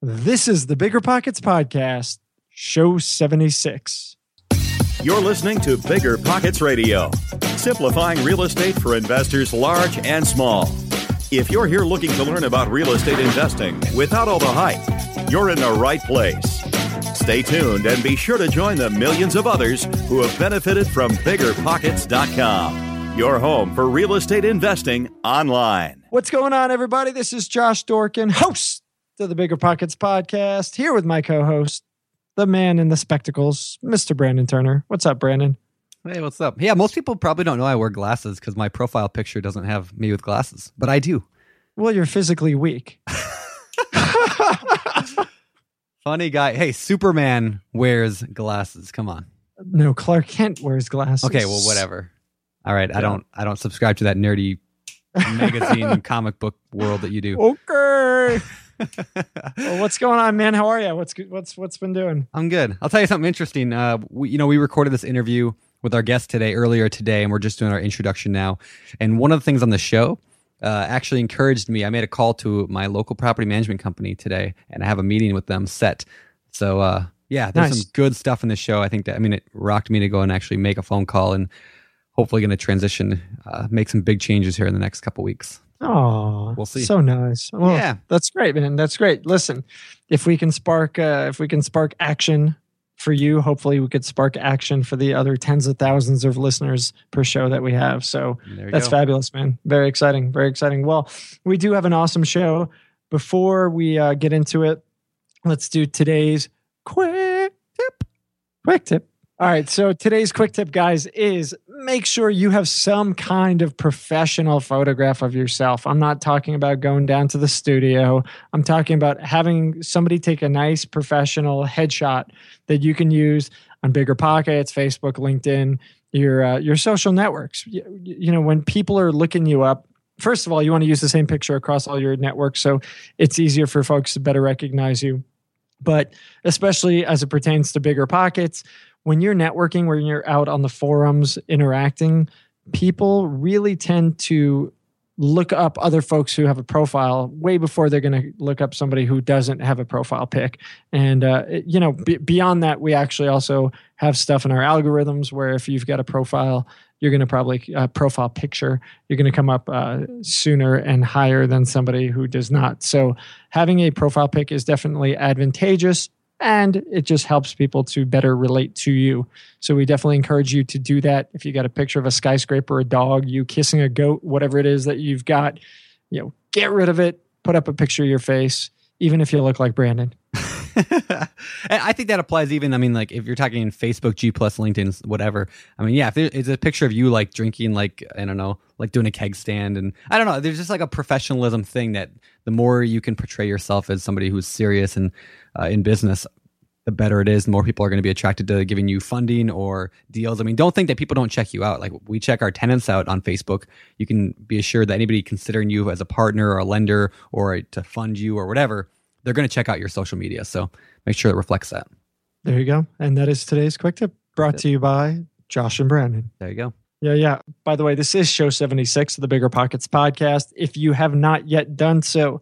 This is the Bigger Pockets Podcast, show 76. You're listening to Bigger Pockets Radio, simplifying real estate for investors large and small. If you're here looking to learn about real estate investing without all the hype, you're in the right place. Stay tuned and be sure to join the millions of others who have benefited from biggerpockets.com, your home for real estate investing online. What's going on, everybody? This is Josh Dorkin, host to the Bigger Pockets podcast, here with my co host, the man in the spectacles, Mr. Brandon Turner. What's up, Brandon? Hey, what's up? Yeah, most people probably don't know I wear glasses because my profile picture doesn't have me with glasses, but I do. Well, you're physically weak. Funny guy. Hey, Superman wears glasses. Come on. No, Clark Kent wears glasses. Okay, well, whatever. All right, I don't. I don't subscribe to that nerdy magazine comic book world that you do. Okay. Well, what's going on, man? How are you? What's? What's what's been doing? I'm good. I'll tell you something interesting. Uh, we, you know, we recorded this interview with our guest today earlier today, and we're just doing our introduction now. And one of the things on the show uh, actually encouraged me. I made a call to my local property management company today, and I have a meeting with them set. So, uh, yeah, there's Nice. some good stuff in the show. I think that I mean it rocked me to go and actually make a phone call, and hopefully going to transition, uh, make some big changes here in the next couple weeks. Oh, We'll see. So nice. Well, Yeah. that's great, man. That's great. Listen, if we can spark, uh, if we can spark action for you, hopefully we could spark action for the other tens of thousands of listeners per show that we have. So that's go. fabulous, man. Very exciting. Very exciting. Well, we do have an awesome show. Before we uh, get into it, let's do today's quick tip. Quick tip. All right. So today's quick tip, guys, is make sure you have some kind of professional photograph of yourself. I'm not talking about going down to the studio. I'm talking about having somebody take a nice professional headshot that you can use on Bigger Pockets, Facebook, LinkedIn, your uh, your social networks. You, you know, when people are looking you up, first of all, you want to use the same picture across all your networks, so it's easier for folks to better recognize you. But especially as it pertains to Bigger Pockets, when you're networking, when you're out on the forums interacting, people really tend to look up other folks who have a profile way before they're going to look up somebody who doesn't have a profile pic. And uh, it- you know, b- beyond that, we actually also have stuff in our algorithms where if you've got a profile, you're going to probably uh, profile picture, you're going to come up uh, sooner and higher than somebody who does not. So having a profile pic is definitely advantageous. And it just helps people to better relate to you. So we definitely encourage you to do that. If you got a picture of a skyscraper, a dog, you kissing a goat, whatever it is that you've got, you know, get rid of it. Put up a picture of your face, even if you look like Brandon. And I think that applies even. I mean, like if you're talking Facebook, G plus, LinkedIn, whatever. I mean, yeah, if it's a picture of you like drinking, like I don't know, like doing a keg stand, and I don't know. There's just like a professionalism thing that the more you can portray yourself as somebody who's serious and uh, in business, the better it is. The more people are going to be attracted to giving you funding or deals. I mean, don't think that people don't check you out. Like we check our tenants out on Facebook. You can be assured that anybody considering you as a partner or a lender or to fund you or whatever, they're going to check out your social media. So make sure it reflects that. There you go. And that is today's quick tip brought to you by Josh and Brandon. There you go. Yeah, yeah. By the way, this is show 76 of the Bigger Pockets podcast. If you have not yet done so,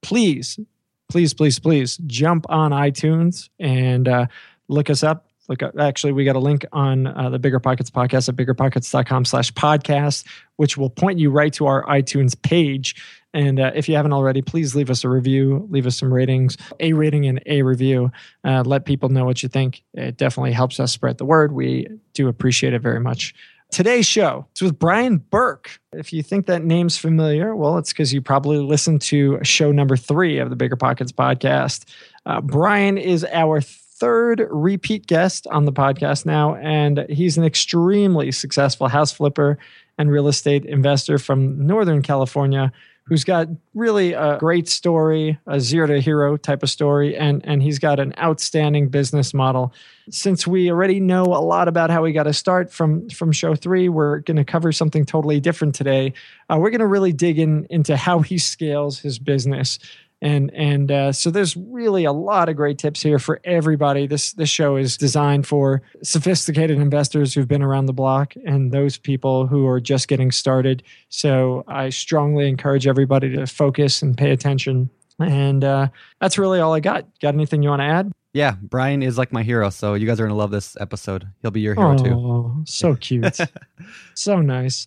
please, please, please, please jump on iTunes and uh, look us up. Look up, actually, we got a link on uh, the Bigger Pockets podcast at biggerpockets.com slash podcast, which will point you right to our iTunes page. And uh, if you haven't already, please leave us a review, leave us some ratings, a rating and a review. Uh, let people know what you think. It definitely helps us spread the word. We do appreciate it very much. Today's show is with Brian Burke. If you think that name's familiar, well, it's because you probably listened to show number three of the Bigger Pockets podcast. Uh, Brian is our third repeat guest on the podcast now, and he's an extremely successful house flipper and real estate investor from Northern California who's got really a great story, a zero to hero type of story, and and he's got an outstanding business model. Since we already know a lot about how we got to start from from show three, we're going to cover something totally different today. Uh, we're going to really dig in into how he scales his business. And and uh, so there's really a lot of great tips here for everybody. This this show is designed for sophisticated investors who've been around the block and those people who are just getting started. So I strongly encourage everybody to focus and pay attention And uh, that's really all I got. Got anything you want to add? Yeah, Brian is like my hero, so you guys are gonna love this episode. He'll be your hero too. Oh, so cute. so nice.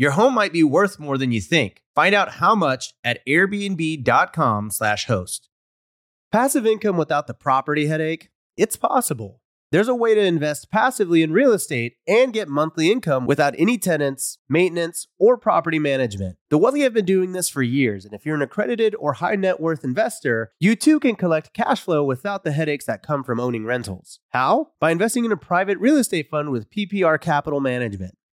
Your home might be worth more than you think. Find out how much at airbnb.com/slash host. Passive income without the property headache? It's possible. There's a way to invest passively in real estate and get monthly income without any tenants, maintenance, or property management. The Wealthy have been doing this for years, and if you're an accredited or high net worth investor, you too can collect cash flow without the headaches that come from owning rentals. How? By investing in a private real estate fund with PPR Capital Management.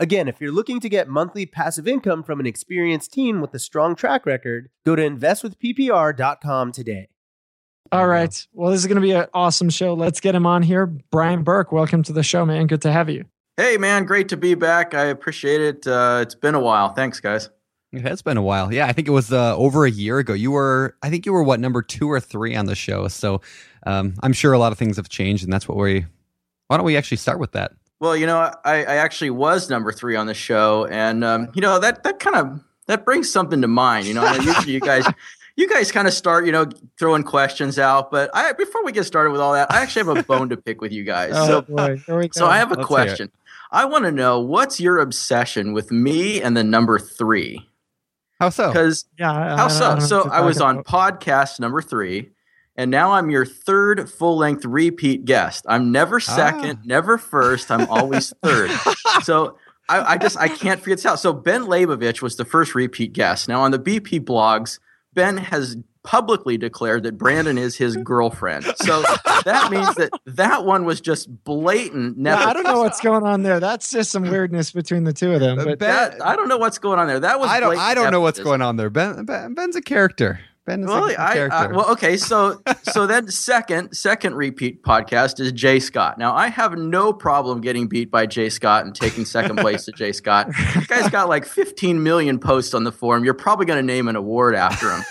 Again, if you're looking to get monthly passive income from an experienced team with a strong track record, go to investwithppr.com today. All right. Well, this is going to be an awesome show. Let's get him on here. Brian Burke, welcome to the show, man. Good to have you. Hey, man. Great to be back. I appreciate it. Uh, it's been a while. Thanks, guys. It has been a while. Yeah, I think it was uh, over a year ago. You were, I think you were what number two or three on the show. So um, I'm sure a lot of things have changed, and that's what we. Why don't we actually start with that? Well, you know, I, I actually was number three on the show, and um, you know that that kind of that brings something to mind. You know, usually you guys. You guys kind of start, you know, throwing questions out, but I before we get started with all that, I actually have a bone to pick with you guys. Oh, so, boy. Here we so. I have a Let's question. I want to know what's your obsession with me and the number three? How so? Because yeah. I- I How I so? don't So I was talk on podcast number three, and now I'm your third full length repeat guest. I'm never second, Ah. never first. I'm always third. so I, I just I can't figure this out. So Ben Leybovich was the first repeat guest. Now on the BP blogs, Ben has publicly declared that Brandon is his girlfriend. So that means that that one was just blatant. Yeah, I don't know what's going on there. That's just some weirdness between the two of them. Uh, But Ben- That, I don't know what's going on there. That was I don't. I don't know what's going on there. Ben, ben Ben's a character. Ben is Well, a, a I, character. I, well, okay. So, so then second, second repeat podcast is Jay Scott. Now, I have no problem getting beat by Jay Scott and taking second place to Jay Scott. This guy's got like 15 million posts on the forum. You're probably going to name an award after him.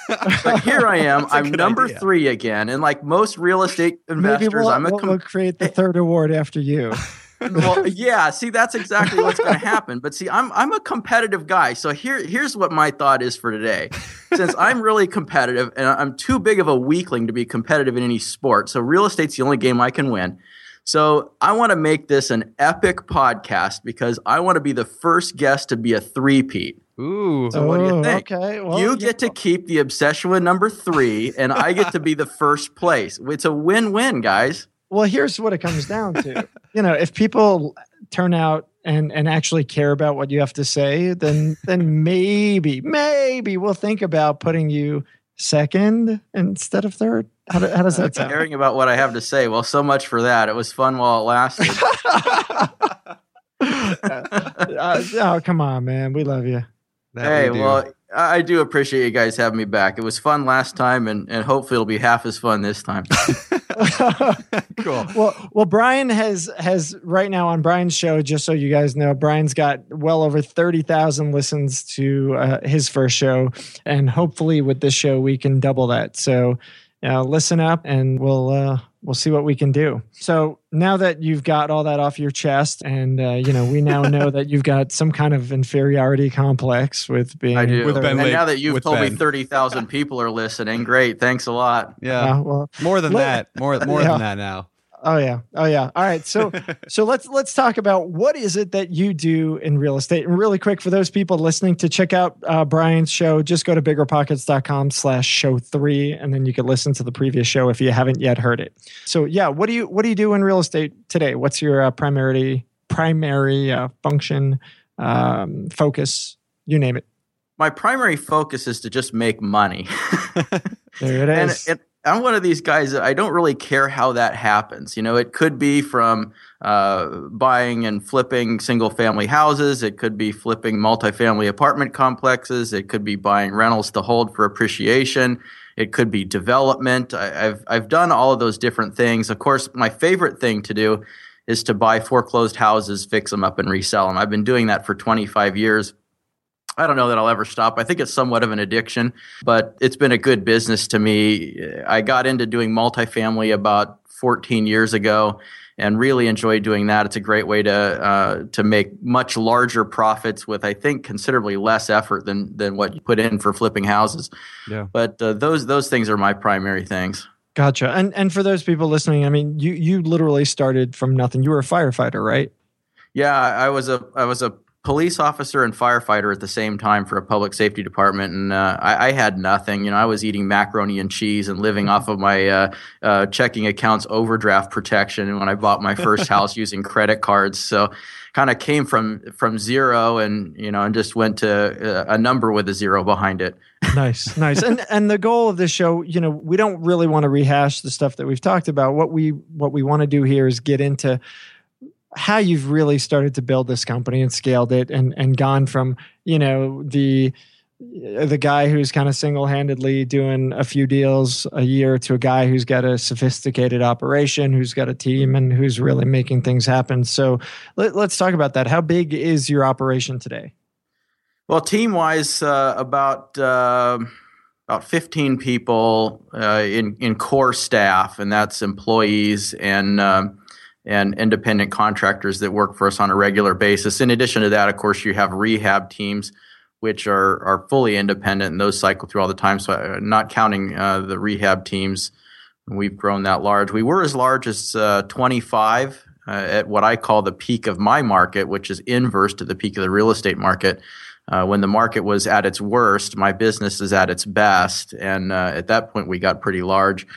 But here I am. That's a I'm number idea. three again. And like most real estate maybe investors, we'll, I'm a we'll, com- we'll create the eh. third award after you. well, yeah. See, that's exactly what's going to happen. But see, I'm I'm a competitive guy. So here here's what my thought is for today. Since I'm really competitive and I'm too big of a weakling to be competitive in any sport, so real estate's the only game I can win. So I want to make this an epic podcast because I want to be the first guest to be a three-peat. Ooh. So what do you think? Okay. Well, you yeah. get to keep the obsession with number three, and I get to be the first place. It's a win-win, guys. Well, here's what it comes down to. you know, if people turn out and and actually care about what you have to say, then then maybe maybe we'll think about putting you second instead of third. How, do, how does that sound? Caring about what I have to say. Well, so much for that. It was fun while it lasted. Uh, oh, come on, man. We love you. That hey, we well, I I do appreciate you guys having me back. It was fun last time, and, and hopefully it'll be half as fun this time. cool. well, well, Brian has has right now on Brian's show. Just so you guys know, Brian's got well over thirty thousand listens to uh, his first show, and hopefully with this show we can double that. So, uh, listen up, and we'll uh, we'll see what we can do. So now that you've got all that off your chest, and uh, you know we now know that you've got some kind of inferiority complex with being I do. With Ben and Lake- now that you've with told me 30,000 people are listening, great. Thanks a lot. Yeah. Uh, well, more than that. More more Yeah. than that now. Oh yeah. Oh yeah. All right. So so let's let's talk about what is it that you do in real estate. And really quick for those people listening to check out uh, Brian's show, just go to biggerpockets.com slash show three, and then you can listen to the previous show if you haven't yet heard it. So yeah, what do you what do you do in real estate today? What's your uh, primary primary uh, function, um, focus, you name it. My primary focus is to just make money. There it and, and I'm one of these guys that I don't really care how that happens. You know, it could be from uh, buying and flipping single family houses. It could be flipping multifamily apartment complexes. It could be buying rentals to hold for appreciation. It could be development. I, I've I've done all of those different things. Of course, my favorite thing to do is to buy foreclosed houses, fix them up, and resell them. I've been doing that for 25 years. I don't know that I'll ever stop. I think it's somewhat of an addiction, but it's been a good business to me. I got into doing multifamily about 14 years ago and really enjoyed doing that. It's a great way to uh, to make much larger profits with, I think, considerably less effort than than what you put in for flipping houses. Yeah. But uh, those those things are my primary things. Gotcha. And and for those people listening, I mean, you you literally started from nothing. You were a firefighter, right? Yeah, I was a I was a police officer and firefighter at the same time for a public safety department, and uh, I, I had nothing. You know, I was eating macaroni and cheese and living off of my uh, uh, checking accounts overdraft protection when I bought my first house using credit cards. So, kind of came from from zero, and you know, and just went to uh, a number with a zero behind it. nice nice and and the goal of this show you know we don't really want to rehash the stuff that we've talked about what we what we want to do here is get into how you've really started to build this company and scaled it and and gone from you know the the guy who's kind of single-handedly doing a few deals a year to a guy who's got a sophisticated operation who's got a team and who's really making things happen. So let, let's talk about that. How big is your operation today? Well, team wise, uh, about uh, about fifteen people uh, in in core staff, and that's employees and um, and independent contractors that work for us on a regular basis. In addition to that, of course, you have rehab teams, which are are fully independent, and those cycle through all the time. So, uh, not counting uh, the rehab teams, we've grown that large. We were as large as uh, twenty five. Uh, at what I call the peak of my market, which is inverse to the peak of the real estate market. Uh, when the market was at its worst, my business is at its best. And uh, at that point, we got pretty large.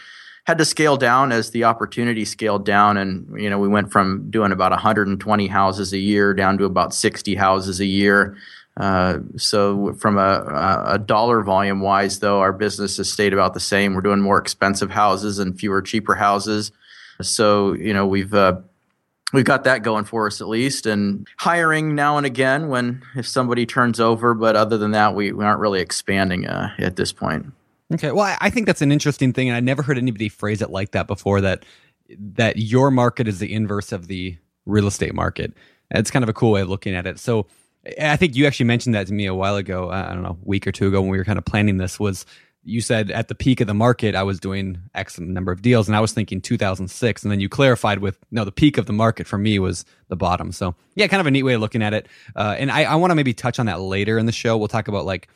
Had to scale down as the opportunity scaled down. And, you know, we went from doing about 120 houses a year down to about 60 houses a year. Uh, so from a, a dollar volume wise, though, our business has stayed about the same. We're doing more expensive houses and fewer cheaper houses. So, you know, we've uh, we've got that going for us at least and hiring now and again when if somebody turns over but other than that we, we aren't really expanding uh, at this point Okay. Well, I- think that's an interesting thing, and I never heard anybody phrase it like that before. That that your market is the inverse of the real estate market. It's kind of a cool way of looking at it. So, I think you actually mentioned that to me a while ago. I don't know, a week or two ago when we were kind of planning this. Was you said at the peak of the market, I was doing X number of deals, and I was thinking 2006, and then you clarified with no, the peak of the market for me was the bottom. So, yeah, kind of a neat way of looking at it. Uh, and I, I want to maybe touch on that later in the show. We'll talk about like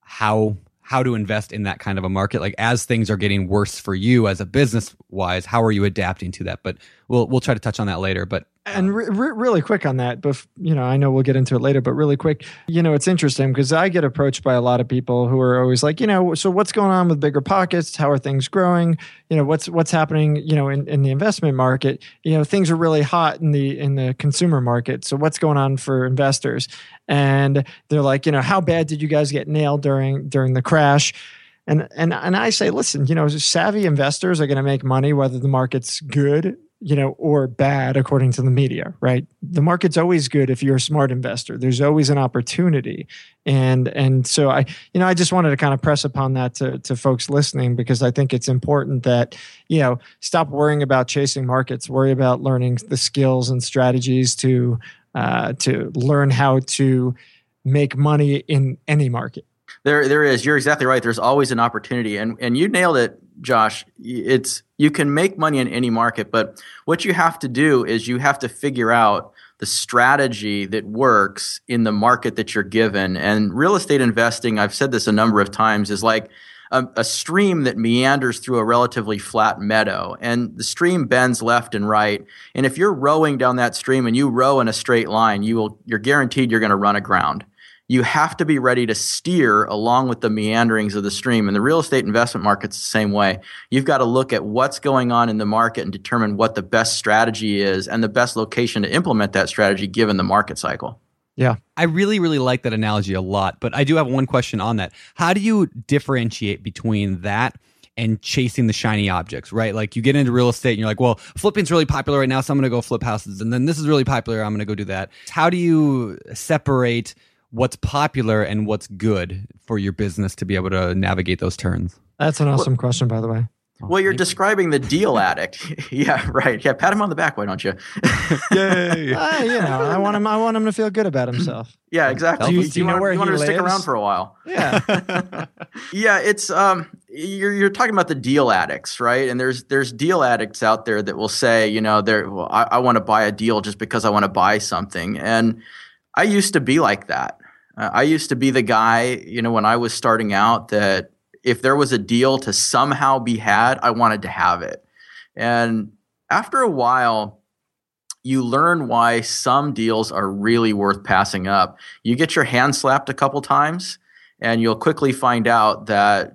how how to invest in that kind of a market. Like as things are getting worse for you as a business wise how are you adapting to that? But we'll we'll try to touch on that later. But and um, re- re- really quick on that but you know i know we'll get into it later but really quick you know it's interesting because i get approached by a lot of people who are always like you know so what's going on with bigger pockets? How are things growing? You know what's what's happening you know in, in the investment market? You know things are really hot in the in the consumer market so what's going on for investors? And they're like you know how bad did you guys get nailed during during the crash? And and and I say, listen, you know, savvy investors are going to make money whether the market's good you know, or bad according to the media, right? The market's always good if you're a smart investor. There's always an opportunity. And and so I, you know, I just wanted to kind of press upon that to, to folks listening because I think it's important that, you know, stop worrying about chasing markets, worry about learning the skills and strategies to uh, to learn how to make money in any market. There, there is. You're exactly right. There's always an opportunity, and and you nailed it, Josh. It's you can make money in any market, but what you have to do is you have to figure out the strategy that works in the market that you're given. And real estate investing, I've said this a number of times, is like a, a, stream that meanders through a relatively flat meadow. And the stream bends left and right. And if you're rowing down that stream and you row in a straight line you will you're guaranteed you're going to run aground you have to be ready to steer along with the meanderings of the stream and the real estate investment market's the same way you've got to look at what's going on in the market and determine what the best strategy is and the best location to implement that strategy given the market cycle yeah. I really, really like that analogy a lot, but I do have one question on that. How do you differentiate between that and chasing the shiny objects, right? Like you get into real estate and you're like, well, flipping's really popular right now, so I'm gonna go flip houses. And then this is really popular, I'm gonna go do that. How do you separate what's popular and what's good for your business to be able to navigate those turns? That's an awesome well, question, by the way. Well, you're describing the deal addict. yeah, right. Yeah, pat him on the back, why don't you? Yay! uh, you know, I want him. I want him to feel good about himself. Yeah, exactly. Do you, do you, know want, where you want he to stick around for a while? Yeah. yeah, it's um, you're you're talking about the deal addicts, right? And there's there's deal addicts out there that will say, you know, they're well, I, I want to buy a deal just because I want to buy something, and I used to be like that. Uh, I used to be the guy, you know, when I was starting out that if there was a deal to somehow be had, I wanted to have it. And after a while, you learn why some deals are really worth passing up. You get your hand slapped a couple times, and you'll quickly find out that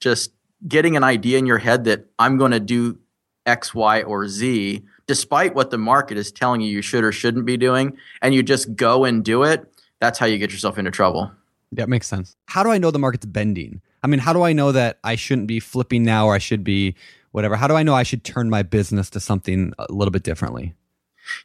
just getting an idea in your head that I'm going to do X, Y, or Z, despite what the market is telling you you should or shouldn't be doing, and you just go and do it, that's how you get yourself into trouble. That makes sense. How do I know the market's bending? I mean, how do I know that I shouldn't be flipping now or I should be whatever? How do I know I should turn my business to something a little bit differently?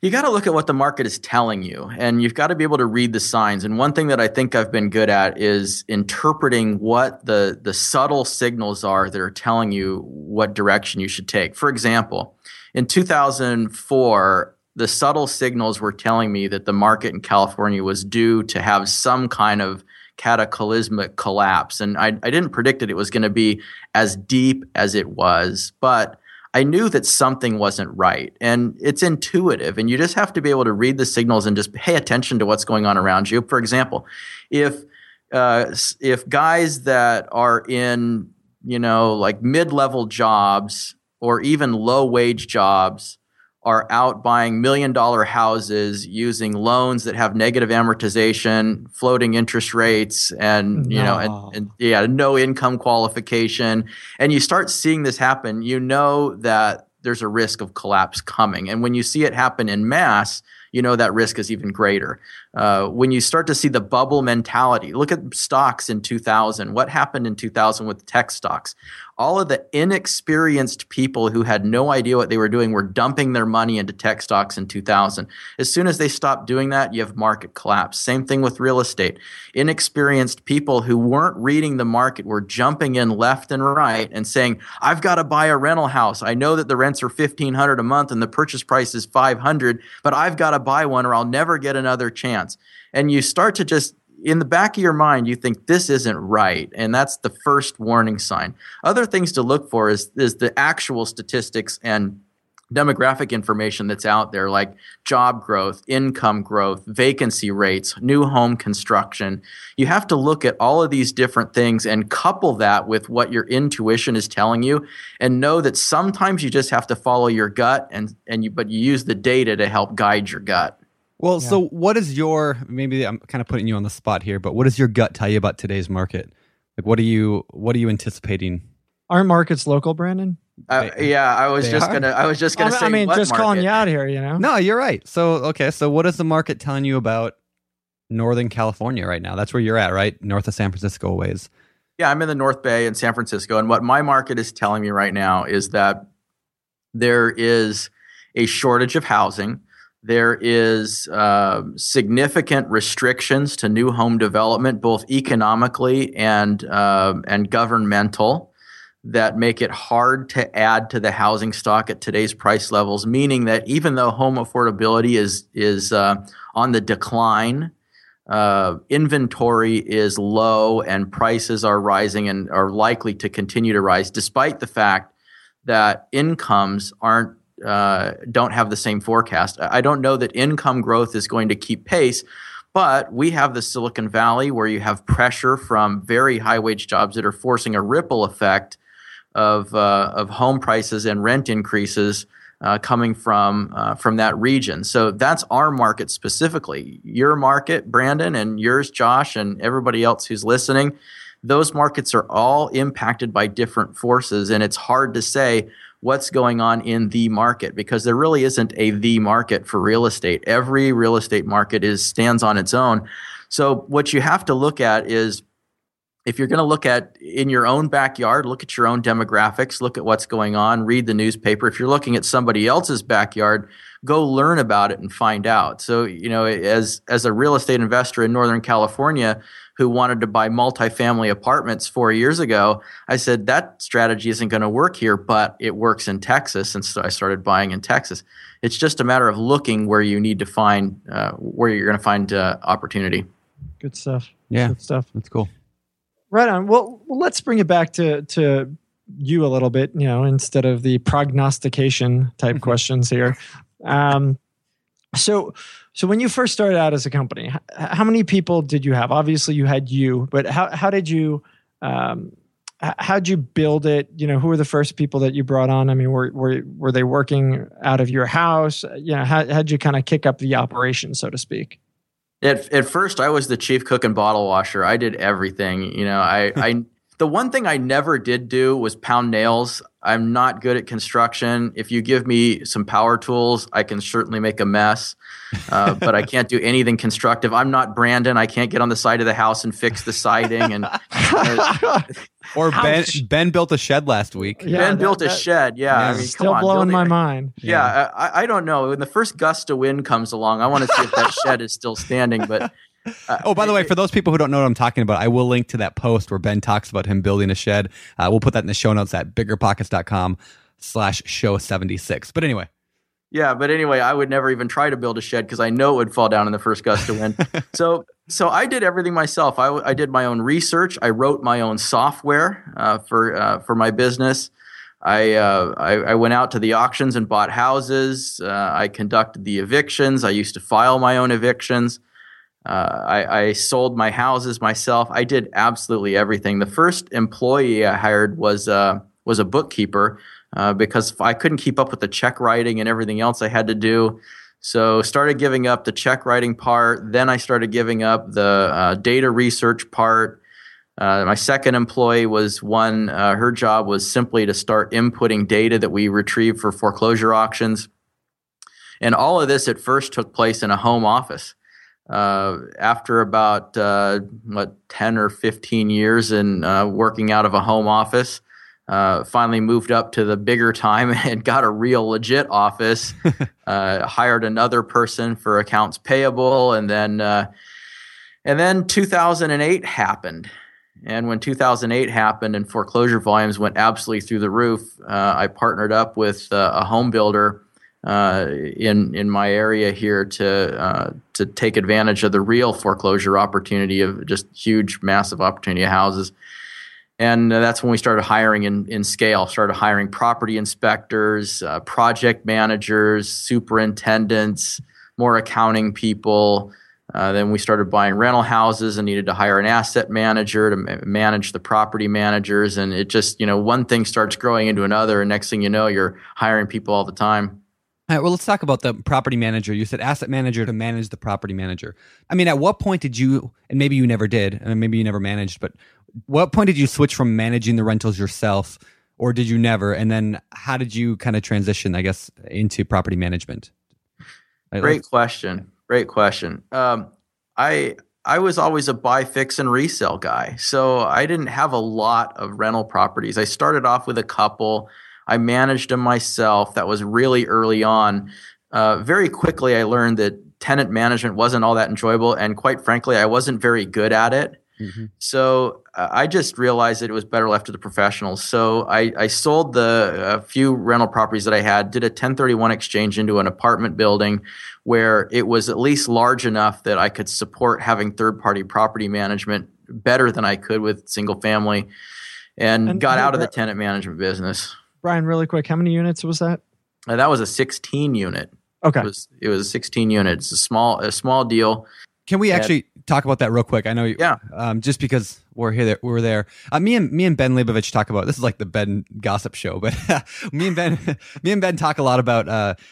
You got to look at what the market is telling you, and you've got to be able to read the signs. And one thing that I think I've been good at is interpreting what the, the subtle signals are that are telling you what direction you should take. For example, in 2004, the subtle signals were telling me that the market in California was due to have some kind of cataclysmic collapse. And I, I didn't predict that it was going to be as deep as it was, but I knew that something wasn't right. And it's intuitive. And you just have to be able to read the signals and just pay attention to what's going on around you. For example, if uh, if guys that are in you know like mid-level jobs or even low wage jobs are out buying million dollar houses using loans that have negative amortization, floating interest rates, and you know, and, and, yeah, no income qualification. And you start seeing this happen, you know that there's a risk of collapse coming. And when you see it happen in mass, you know that risk is even greater. Uh, when you start to see the bubble mentality, look at stocks in 2000. What happened in 2000 with tech stocks? All of the inexperienced people who had no idea what they were doing were dumping their money into tech stocks in 2000. As soon as they stopped doing that, you have market collapse. Same thing with real estate. Inexperienced people who weren't reading the market were jumping in left and right and saying, "I've got to buy a rental house. I know that the rents are 1500 a month and the purchase price is 500, but I've got to buy one or I'll never get another chance." And you start to just in the back of your mind, you think this isn't right. And that's the first warning sign. Other things to look for is, is the actual statistics and demographic information that's out there, like job growth, income growth, vacancy rates, new home construction. You have to look at all of these different things and couple that with what your intuition is telling you and know that sometimes you just have to follow your gut and, and you, but you use the data to help guide your gut. Well, yeah. so what is your maybe I'm kind of putting you on the spot here, but what does your gut tell you about today's market? Like what are you what are you anticipating? Aren't markets local, Brandon? Uh, yeah, I was just are? gonna. I was just gonna I say. I mean, just market? calling you out here, you know. No, you're right. So, okay, so what is the market telling you about Northern California right now? That's where you're at, right? North of San Francisco ways. Yeah, I'm in the North Bay in San Francisco, and what my market is telling me right now is that there is a shortage of housing. There is uh, significant restrictions to new home development, both economically and uh, and governmental, that make it hard to add to the housing stock at today's price levels. Meaning that even though home affordability is is uh, on the decline, uh, inventory is low and prices are rising and are likely to continue to rise, despite the fact that incomes aren't uh, don't have the same forecast. I don't know that income growth is going to keep pace, but we have the Silicon Valley where you have pressure from very high wage jobs that are forcing a ripple effect of uh, of home prices and rent increases. Uh, coming from uh, from that region, so that's our market specifically. Your market, Brandon, and yours, Josh, and everybody else who's listening. Those markets are all impacted by different forces, and it's hard to say what's going on in the market because there really isn't a the market for real estate. Every real estate market is stands on its own. So what you have to look at is if you're going to look at in your own backyard, look at your own demographics, look at what's going on, read the newspaper. If you're looking at somebody else's backyard, go learn about it and find out. So, you know, as as a real estate investor in Northern California, who wanted to buy multifamily apartments four years ago, I said that strategy isn't going to work here, but it works in Texas. And so I started buying in Texas. It's just a matter of looking where you need to find, uh, where you're going to find uh, opportunity. Good stuff. Yeah. Good stuff. That's cool. Right on. Well, well, let's bring it back to, to you a little bit, you know, instead of the prognostication type questions here. Um, so, so when you first started out as a company, how many people did you have? Obviously, you had you, but how how did you um, how'd you build it? You know, who were the first people that you brought on? I mean, were were were they working out of your house? You know, how how'd you kind of kick up the operation, so to speak? At at first, I was the chief cook and bottle washer. I did everything. You know, I I the one thing I never did do was pound nails. I'm not good at construction. If you give me some power tools, I can certainly make a mess, uh, but I can't do anything constructive. I'm not Brandon. I can't get on the side of the house and fix the siding. And uh, or Ben Ben built a shed last week. Yeah, Ben that, built a that, shed. Yeah, yeah. I mean, still on, blowing my mind. Yeah, yeah I, I, don't know. When the first gust of wind comes along, I want to see if that shed is still standing. But uh, oh, by the way, for those people who don't know what I'm talking about, I will link to that post where Ben talks about him building a shed. Uh, we'll put that in the show notes at biggerpockets.com slash show 76. But anyway. Yeah, but anyway, I would never even try to build a shed because I know it would fall down in the first gust of wind. so, so I did everything myself. I, I did my own research. I wrote my own software uh, for uh, for my business. I, uh, I, I went out to the auctions and bought houses. Uh, I conducted the evictions. I used to file my own evictions. Uh, I, I, sold my houses myself. I did absolutely everything. The first employee I hired was uh, was a bookkeeper uh, because I couldn't keep up with the check writing and everything else I had to do. So started giving up the check writing part. Then I started giving up the uh, data research part. Uh, my second employee was one. Uh, her job was simply to start inputting data that we retrieved for foreclosure auctions. And all of this at first took place in a home office uh, after about uh, what 10 or 15 years in uh, working out of a home office uh, finally moved up to the bigger time and got a real legit office uh, hired another person for accounts payable and then uh, and then 2008 happened. And when 2008 happened and foreclosure volumes went absolutely through the roof i partnered up with a home builder uh, in in my area here to uh, to take advantage of the real foreclosure opportunity of just huge, massive opportunity of houses. And uh, that's when we started hiring in, in scale, started hiring property inspectors, uh, project managers, superintendents, more accounting people. Uh, then we started buying rental houses and needed to hire an asset manager to ma- manage the property managers. And it just, you know, one thing starts growing into another. And next thing you know, you're hiring people all the time. All right, well, let's talk about the property manager. You said asset manager to manage the property manager. I mean, at what point did you, and maybe you never did, and maybe you never managed, but what point did you switch from managing the rentals yourself, or did you never? And then how did you kind of transition, I guess, into property management? Great question. Great question. Um, I I was always a buy, fix, and resell guy, so I didn't have a lot of rental properties. I started off with a couple I managed them myself. That was really early on. Uh, very quickly, I learned that tenant management wasn't all that enjoyable, and quite frankly, I wasn't very good at it. Mm-hmm. So uh, I just realized that it was better left to the professionals. So I, I sold the few rental properties that I had, did a 1031 exchange into an apartment building where it was at least large enough that I could support having third party property management better than I could with single family and, and got out of the tenant management business. Brian, really quick, how many units was that? Uh, that was a 16 unit. Okay. It was, it was a 16 units, a small a small deal. Can we actually talk about that real quick? I know, You, yeah. Um, just because we're here, we're there. Uh, me and me and Ben Leybovich talk about this is like the Ben gossip show, but me and Ben, me and Ben talk a lot about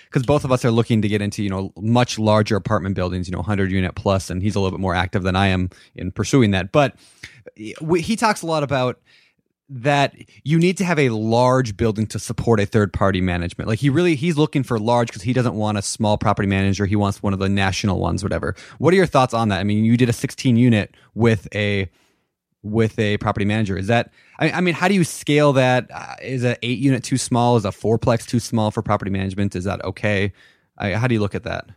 because uh, both of us are looking to get into you know much larger apartment buildings, you know, hundred unit plus, and he's a little bit more active than I am in pursuing that. But we, he talks a lot about that you need to have a large building to support a third party management. Like he really he's looking for large because he doesn't want a small property manager. He wants one of the national ones, whatever. What are your thoughts on that? I mean, you did a 16 unit with a with a property manager. Is that I, mean, how do you scale that? Uh, is a eight unit too small? Is a fourplex too small for property management? Is that okay? I, how do you look at that?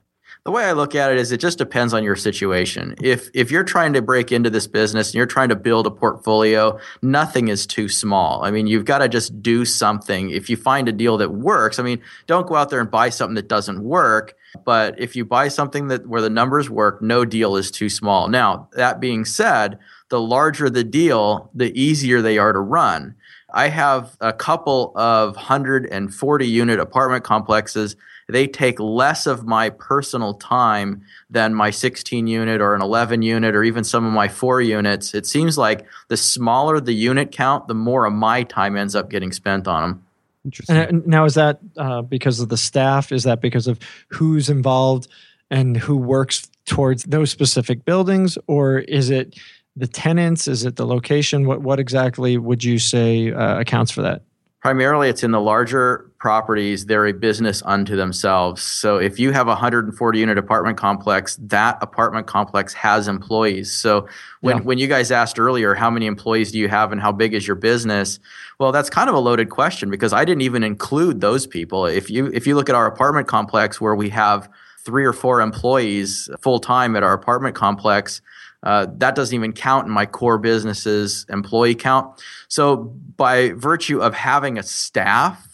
The way I look at it is it just depends on your situation. If if you're trying to break into this business and you're trying to build a portfolio, nothing is too small. I mean, you've got to just do something. If you find a deal that works, I mean, don't go out there and buy something that doesn't work. But if you buy something that where the numbers work, no deal is too small. Now, that being said, the larger the deal, the easier they are to run. I have a couple of 140 unit apartment complexes they take less of my personal time than my 16 unit or an 11 unit or even some of my four units. It seems like the smaller the unit count, the more of my time ends up getting spent on them. Interesting. And now, is that uh, because of the staff? Is that because of who's involved and who works towards those specific buildings, or is it the tenants? Is it the location? What what exactly would you say uh, accounts for that? Primarily, it's in the larger properties. They're a business unto themselves. So if you have a 140 unit apartment complex, that apartment complex has employees. So when, yeah. when you guys asked earlier, how many employees do you have and how big is your business? Well, that's kind of a loaded question because I didn't even include those people. If you if you look at our apartment complex where we have three or four employees full time at our apartment complex, uh, that doesn't even count in my core business's employee count. So, by virtue of having a staff,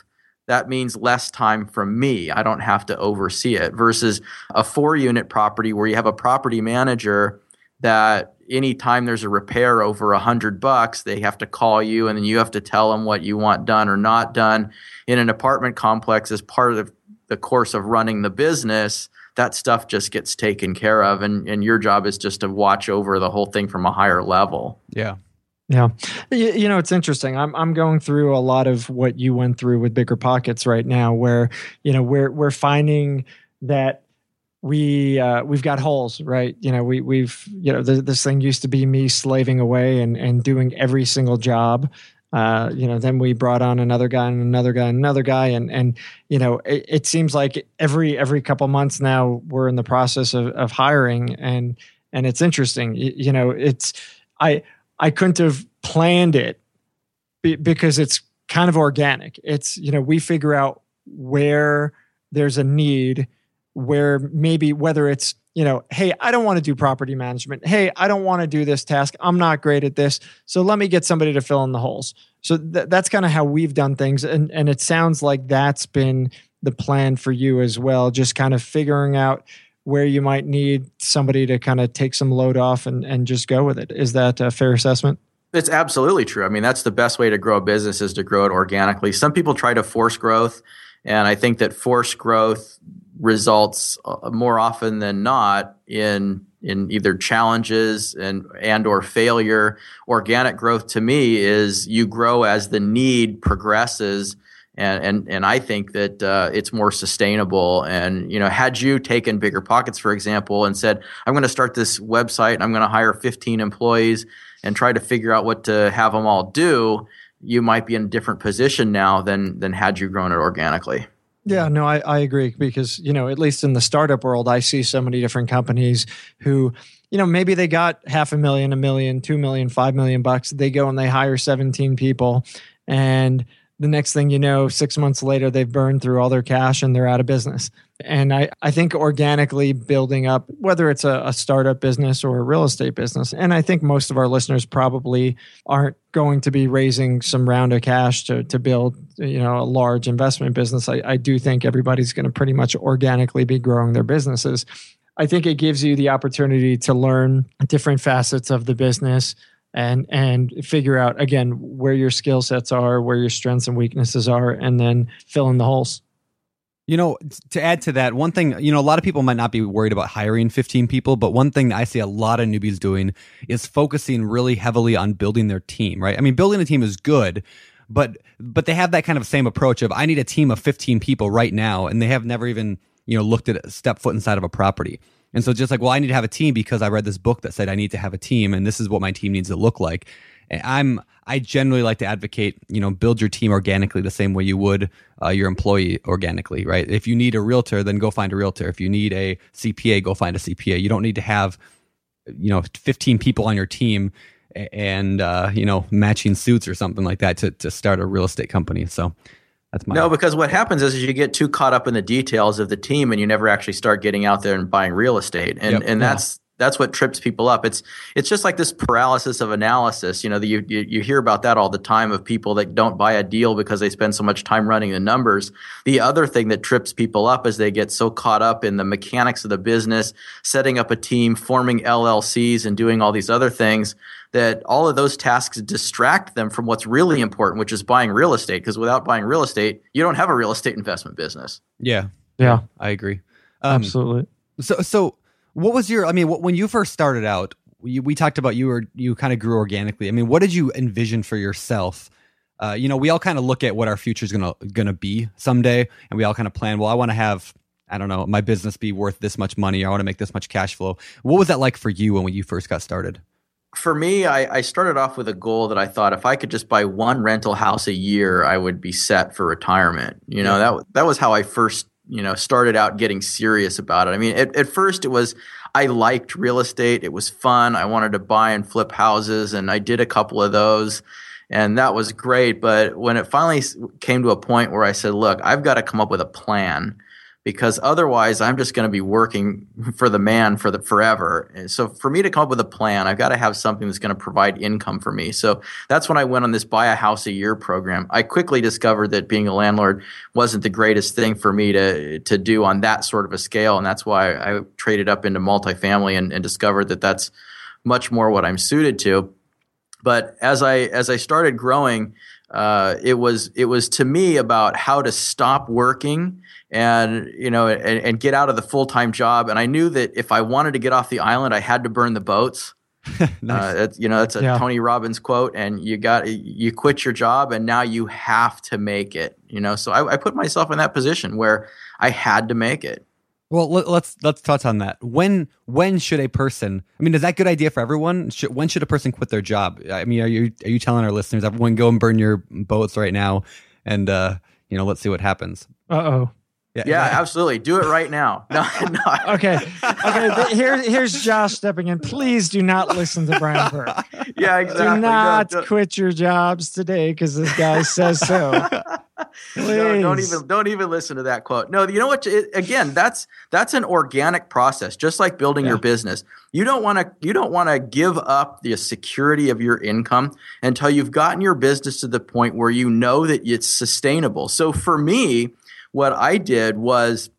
that means less time from me. I don't have to oversee it versus a four unit property where you have a property manager that anytime there's a repair over a hundred bucks, they have to call you and then you have to tell them what you want done or not done. In an apartment complex, as part of the course of running the business, that stuff just gets taken care of and, and your job is just to watch over the whole thing from a higher level yeah yeah you, you know it's interesting i'm i'm going through a lot of what you went through with bigger pockets right now where you know we're we're finding that we uh, we've got holes, right? You know, we we've you know th- this thing used to be me slaving away and and doing every single job, uh, you know, then we brought on another guy and another guy and another guy, and and you know, it, it seems like every every couple months now we're in the process of, of hiring, and and it's interesting. You, you know, it's I I couldn't have planned it be, because it's kind of organic. It's you know we figure out where there's a need, where maybe whether it's you know, hey, I don't want to do property management. Hey, I don't want to do this task. I'm not great at this. So let me get somebody to fill in the holes. So th- that's kind of how we've done things. And, and it sounds like that's been the plan for you as well, just kind of figuring out where you might need somebody to kind of take some load off and, and just go with it. Is that a fair assessment? It's absolutely true. I mean, that's the best way to grow a business is to grow it organically. Some people try to force growth. And I think that forced growth results uh, more often than not in in either challenges and and or failure organic growth to me is you grow as the need progresses and and and I think that uh, it's more sustainable. And you know, had you taken bigger pockets, for example, and said, "I'm going to start this website, and I'm going to hire 15 employees and try to figure out what to have them all do," you might be in a different position now than than had you grown it organically. Yeah, no, I, I agree because, you know, at least in the startup world, I see so many different companies who, you know, maybe they got half a million, a million, two million, five million bucks. They go and they hire 17 people and the next thing you know, six months later, they've burned through all their cash and they're out of business. And I, I think organically building up, whether it's a, a startup business or a real estate business, and I think most of our listeners probably aren't going to be raising some round of cash to, to build you know a large investment business. I, I do think everybody's going to pretty much organically be growing their businesses. I think it gives you the opportunity to learn different facets of the business and and figure out again where your skill sets are, where your strengths and weaknesses are, and then fill in the holes. You know, to add to that, one thing, you know, a lot of people might not be worried about hiring 15 people, but one thing I see a lot of newbies doing is focusing really heavily on building their team, right? I mean, building a team is good, but but they have that kind of same approach of I need a team of 15 people right now, and they have never even, you know, looked at a step foot inside of a property. And so just like, well, I need to have a team because I read this book that said I need to have a team and this is what my team needs to look like. And I'm I generally like to advocate, you know, build your team organically the same way you would uh, your employee organically, right? If you need a realtor, then go find a realtor. If you need a CPA, go find a CPA. You don't need to have, you know, 15 people on your team and uh, you know matching suits or something like that to to start a real estate company. So that's my no, because what happens is, is you get too caught up in the details of the team, and you never actually start getting out there and buying real estate, and yep. and that's that's what trips people up. It's it's just like this paralysis of analysis. You know, the, you, you you hear about that all the time of people that don't buy a deal because they spend so much time running the numbers. The other thing that trips people up is they get so caught up in the mechanics of the business, setting up a team, forming LLCs, and doing all these other things that all of those tasks distract them from what's really important, which is buying real estate. Because without buying real estate, you don't have a real estate investment business. Yeah, yeah, I agree. Um, Absolutely. So, so what was your? I mean, when you first started out, we, we talked about you were you kind of grew organically. I mean, what did you envision for yourself? Uh, you know, we all kind of look at what our future is gonna gonna be someday, and we all kind of plan. Well, I want to have I don't know my business be worth this much money. I want to make this much cash flow. What was that like for you when you first got started? For me, I, I, started off with a goal that I thought if I could just buy one rental house a year, I would be set for retirement. You know, that that was how I first, you know, started out getting serious about it. I mean, at, at first it was I liked real estate. It was fun. I wanted to buy and flip houses, and I did a couple of those. And that was great. But when it finally came to a point where I said, look, I've got to come up with a plan because otherwise I'm just going to be working for the man for the forever. So for me to come up with a plan, I've got to have something that's going to provide income for me. So that's when I went on this buy a house a year program. I quickly discovered that being a landlord wasn't the greatest thing for me to to do on that sort of a scale, and that's why I traded up into multifamily and, and discovered that that's much more what I'm suited to. But as I as I started growing, uh, it was it was to me about how to stop working and you know and, and get out of the full-time job. And i knew that if i wanted to get off the island i had to burn the boats. Nice. uh, you know that's a yeah. tony robbins quote and you got you quit your job and now you have to make it you know? So I, I put myself in that position where i had to make it. Well let's let's touch on that. When when should a person i mean is that a good idea for everyone? Should, when should a person quit their job? I mean are you are you telling our listeners everyone go and burn your boats right now and uh you know let's see what happens? Uh-oh yeah, yeah, absolutely. Do it right now. No, no. okay, okay. Here, here's Josh stepping in. Please do not listen to Brian Burke. Yeah, exactly. Do not no, quit your jobs today because this guy says so. Please. No, don't even don't even listen to that quote. No, you know what? It, again, that's that's an organic process, just like building yeah. your business. You don't want to you don't want to give up the security of your income until you've gotten your business to the point where you know that it's sustainable. So for me what I did was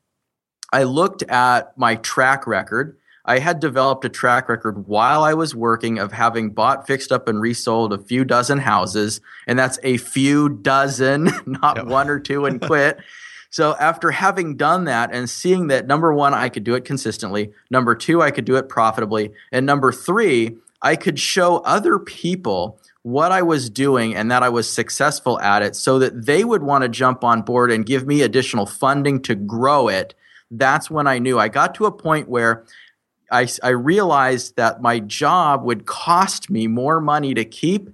I looked at my track record. I had developed a track record while I was working of having bought, fixed up, and resold a few dozen houses. And that's a few dozen, not yep. one or two and quit. so after having done that and seeing that number one, I could do it consistently, number two, I could do it profitably, and number three, I could show other people what I was doing and that I was successful at it so that they would want to jump on board and give me additional funding to grow it, that's when I knew I got to a point where I, I realized that my job would cost me more money to keep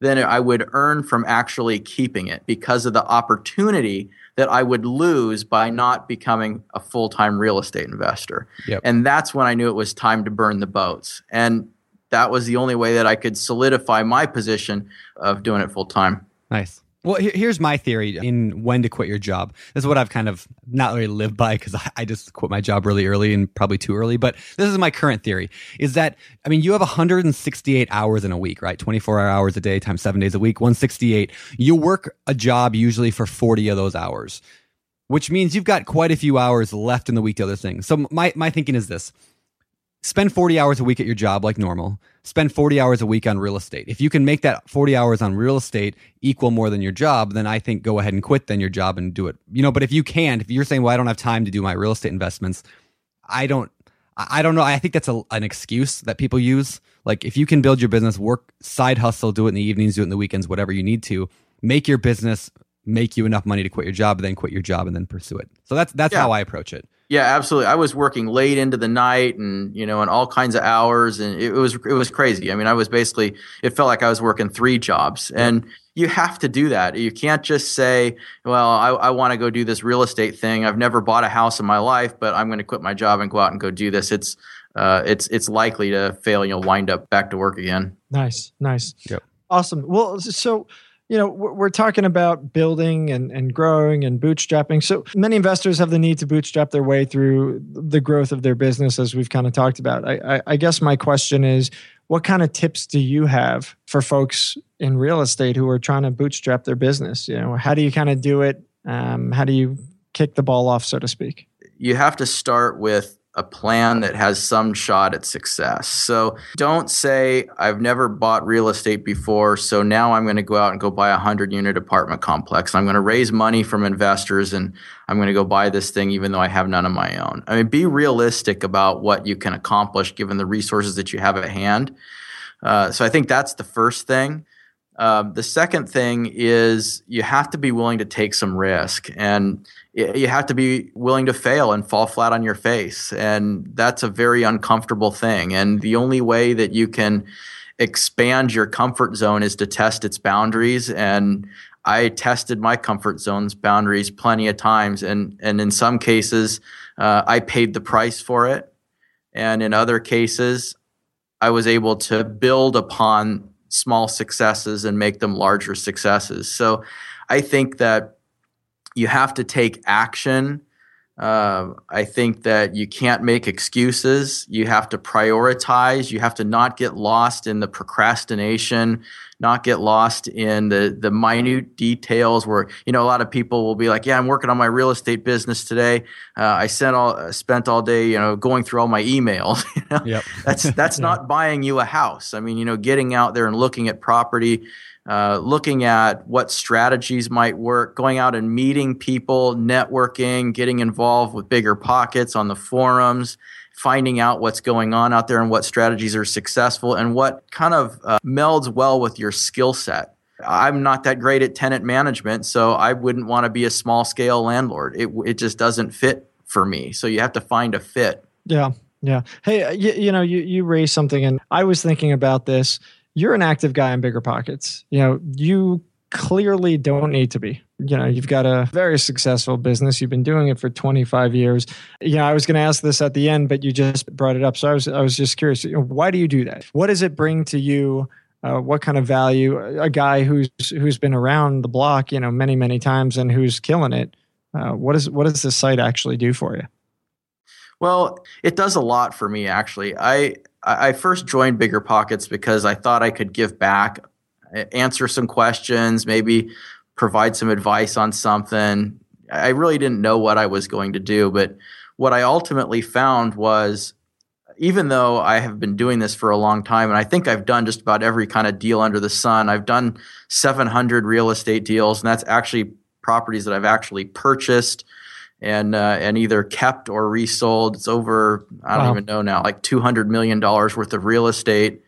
than I would earn from actually keeping it because of the opportunity that I would lose by not becoming a full time real estate investor. Yep. And that's when I knew it was time to burn the boats. And that was the only way that I could solidify my position of doing it full time. Nice. Well, here's my theory in when to quit your job. This is what I've kind of not really lived by because I, just quit my job really early and probably too early. But this is my current theory: is that I mean, you have 168 hours in a week, right? 24 hours a day times seven days a week, 168. You work a job usually for 40 of those hours, which means you've got quite a few hours left in the week to other things. So my my thinking is this: spend 40 hours a week at your job like normal. Spend 40 hours a week on real estate. If you can make that 40 hours on real estate equal more than your job then i think go ahead and quit then your job and do it. You know but if you can't if you're saying well i don't have time to do my real estate investments i don't i don't know. I think that's a, an excuse that people use. Like if you can build your business work side hustle do it in the evenings do it in the weekends whatever you need to make your business make you enough money to quit your job then quit your job and then pursue it. So that's that's Yeah. how i approach it Yeah, absolutely. I was working late into the night and, you know, and all kinds of hours and it was it was crazy. I mean, I was basically it felt like I was working three jobs. And you have to do that. You can't just say, well, I, I want to go do this real estate thing. I've never bought a house in my life, but I'm going to quit my job and go out and go do this. It's uh, it's it's likely to fail. You'll wind up back to work again. Nice, nice. Yep. Awesome. Well, so you know we're talking about building and, and growing and bootstrapping. So many investors have the need to bootstrap their way through the growth of their business, as we've kind of talked about. I, I, I guess my question is, what kind of tips do you have for folks in real estate who are trying to bootstrap their business? You know, how do you kind of do it? Um, how do you kick the ball off, so to speak? you have to start with a plan that has some shot at success. So don't say, I've never bought real estate before, so now I'm going to go out and go buy a 100 unit apartment complex. I'm going to raise money from investors and I'm going to go buy this thing even though I have none of my own. I mean, be realistic about what you can accomplish given the resources that you have at hand. Uh, so I think that's the first thing. Um, the second thing is you have to be willing to take some risk and you have to be willing to fail and fall flat on your face. And that's a very uncomfortable thing. And the only way that you can expand your comfort zone is to test its boundaries. And I tested my comfort zone's boundaries plenty of times. And, and in some cases, uh, I paid the price for it. And in other cases, I was able to build upon small successes and make them larger successes. So I think that you have to take action. Uh, I think that you can't make excuses. You have to prioritize. You have to not get lost in the procrastination, not get lost in the the minute details. Where you know a lot of people will be like, "Yeah, I'm working on my real estate business today. Uh, I sent all spent all day, you know, going through all my emails." you know? Yep. that's that's not buying you a house. I mean, you know, getting out there and looking at property, uh, looking at what strategies might work, going out and meeting people, networking, getting involved with bigger pockets on the forums, finding out what's going on out there and what strategies are successful and what kind of uh, melds well with your skill set. I'm not that great at tenant management, so I wouldn't want to be a small scale landlord. It it just doesn't fit for me. So you have to find a fit. Yeah, yeah. Hey, uh, you, you know, you you raised something, and I was thinking about this. You're an active guy in bigger pockets. You know, you clearly don't need to be. You know, you've got a very successful business. You've been doing it for 25 years. You know, I was going to ask this at the end, but you just brought it up. So I was I was just curious. You know, why do you do that? What does it bring to you? Uh, what kind of value? A guy who's who's been around the block, you know, many many times and who's killing it. Uh, what is what does this site actually do for you? Well, it does a lot for me actually. I I first joined Bigger Pockets because I thought I could give back, answer some questions, maybe provide some advice on something. I really didn't know what I was going to do, but what I ultimately found was even though I have been doing this for a long time, and I think I've done just about every kind of deal under the sun, I've done 700 real estate deals, and that's actually properties that I've actually purchased and uh, and either kept or resold. It's over I don't Wow. even know now, like 200 million dollars worth of real estate.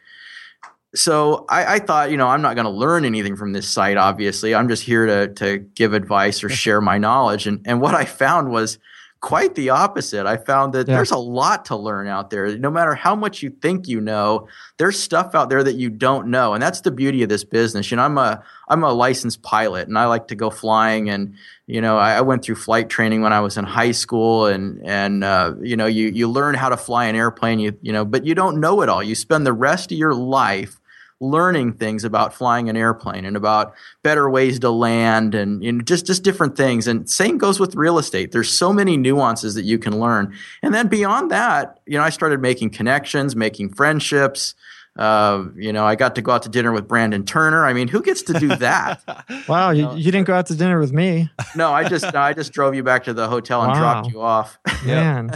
So I, I thought, you know, I'm not going to learn anything from this site. Obviously, I'm just here to to give advice or share my knowledge. And and what I found was quite the opposite. I found that Yeah. there's a lot to learn out there. No matter how much you think you know, there's stuff out there that you don't know, and that's the beauty of this business. You know, I'm a I'm a licensed pilot, and I like to go flying. And you know, I, I went through flight training when I was in high school, and and uh, you know, you you learn how to fly an airplane. You you know, but you don't know it all. You spend the rest of your life learning things about flying an airplane and about better ways to land and you know, just just different things. And same goes with real estate. There's so many nuances that you can learn. And then beyond that, you know, I started making connections, making friendships. Uh, you know, I got to go out to dinner with Brandon Turner. I mean, who gets to do that? wow, you, you didn't go out to dinner with me. no, I just I just drove you back to the hotel and Wow. dropped you off. Man.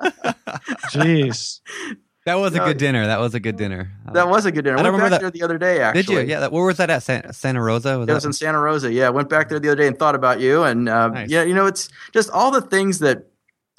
Jeez. That was No, a good dinner. That was a good dinner. That was a good dinner. I I went remember back that- there the other day. Actually, Did you? Yeah. That, where was that at? San, Santa Rosa? Was It was in Santa Rosa. Yeah, I went back there the other day and thought about you. And uh, Nice. yeah, you know, it's just all the things that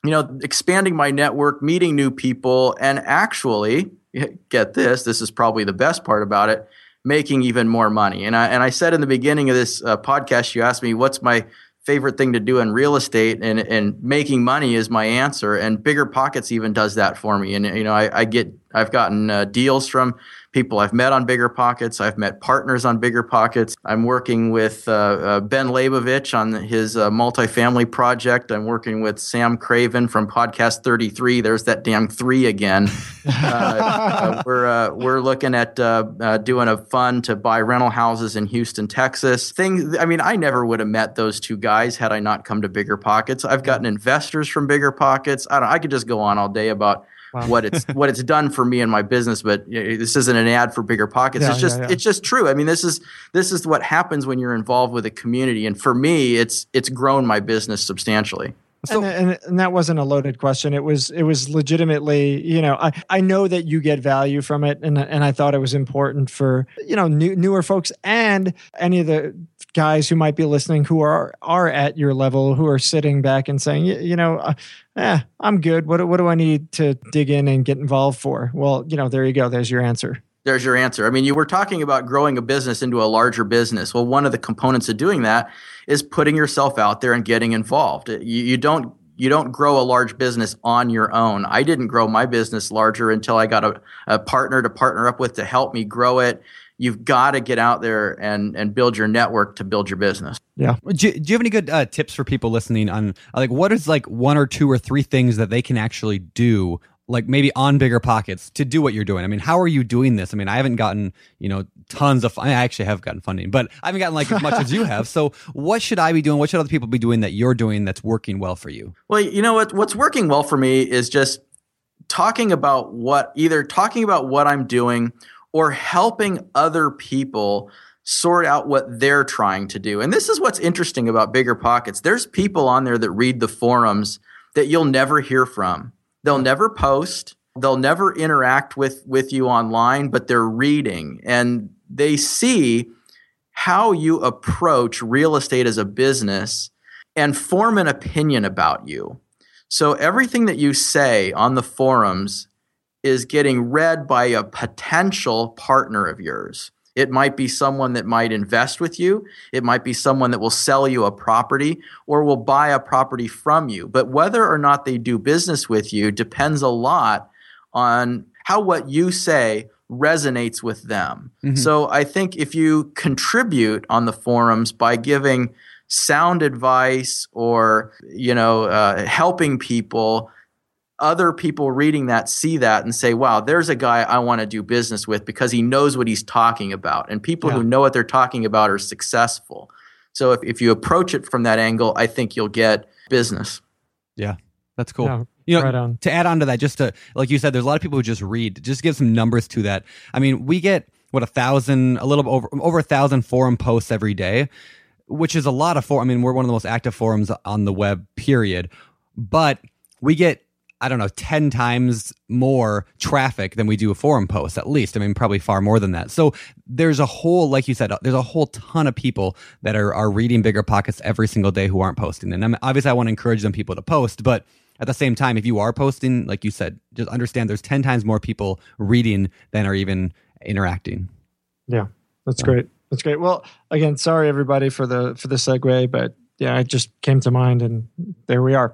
you know, expanding my network, meeting new people, and actually get this. This is probably the best part about it. Making even more money. And I and I said in the beginning of this uh, podcast, you asked me what's my favorite thing to do in real estate, and and making money is my answer. And Bigger Pockets even does that for me. And you know, I, I get I've gotten uh, deals from people I've met on Bigger Pockets. I've met partners on Bigger Pockets. I'm working with uh, uh, Ben Leybovich on his uh, multifamily project. I'm working with Sam Craven from Podcast 33. There's that damn three again. Uh, uh, we're uh, we're looking at uh, uh, doing a fund to buy rental houses in Houston, Texas. Things. I mean, I never would have met those two guys had I not come to Bigger Pockets. I've gotten investors from Bigger Pockets. I don't. I could just go on all day about Wow. what it's what it's done for me and my business. But uh, this isn't an ad for bigger pockets. Yeah, it's just yeah, yeah. it's just true. I mean, this is this is what happens when you're involved with a community. And for me, it's it's grown my business substantially. and, and and that wasn't a loaded question. It was it was legitimately, you know, I, I know that you get value from it, and and I thought it was important for you know new, newer folks and any of the guys who might be listening who are are at your level who are sitting back and saying, you, you know, uh, eh, I'm good. What what do I need to dig in and get involved for? Well, you know, there you go. There's your answer. There's your answer. I mean, you were talking about growing a business into a larger business. Well, one of the components of doing that is putting yourself out there and getting involved. You, you don't you don't grow a large business on your own. I didn't grow my business larger until I got a, a partner to partner up with to help me grow it. You've got to get out there and and build your network to build your business. Do, do you have any good uh, tips for people listening on like what is like one or two or three things that they can actually do like maybe on bigger pockets to do what you're doing? I mean how are you doing this? I mean i haven't gotten you know tons of i actually have gotten funding but i haven't gotten like as much as you have. So what should i be doing? What should other people be doing that you're doing that's working well for you? Well, you know what? What's working well for me is just talking about what either talking about what I'm doing or helping other people sort out what they're trying to do. And this is what's interesting about Bigger Pockets. There's people on there that read the forums that you'll never hear from. They'll mm. never post, they'll never interact with with you online, but they're reading and they see how you approach real estate as a business and form an opinion about you. So everything that you say on the forums is getting read by a potential partner of yours. It might be someone that might invest with you. It might be someone that will sell you a property or will buy a property from you. But whether or not they do business with you depends a lot on how what you say resonates with them. Mhm. So I think if you contribute on the forums by giving sound advice or you know uh, helping people other people reading that see that and say wow there's a guy i want to do business with because he knows what he's talking about and people who know what they're talking about are successful so if, if you approach it from that angle i think you'll get business Yeah, that's cool Yeah, you know right on. to add on to that, just to like you said, there's a lot of people who just read. Just give some numbers to that. I mean, we get what a thousand, a little over over a thousand forum posts every day, which is a lot of forum. I mean, we're one of the most active forums on the web. Period. But we get I don't know ten times more traffic than we do a forum post. At least, I mean, probably far more than that. So there's a whole, like you said, there's a whole ton of people that are are reading bigger pockets every single day who aren't posting. And I mean, obviously, I want to encourage them people to post, but at the same time, if you are posting, like you said, just understand there's 10 times more people reading than are even interacting. Yeah, that's great. That's great. Well, again, sorry everybody for the for the segue, but yeah, it just came to mind, and there we are.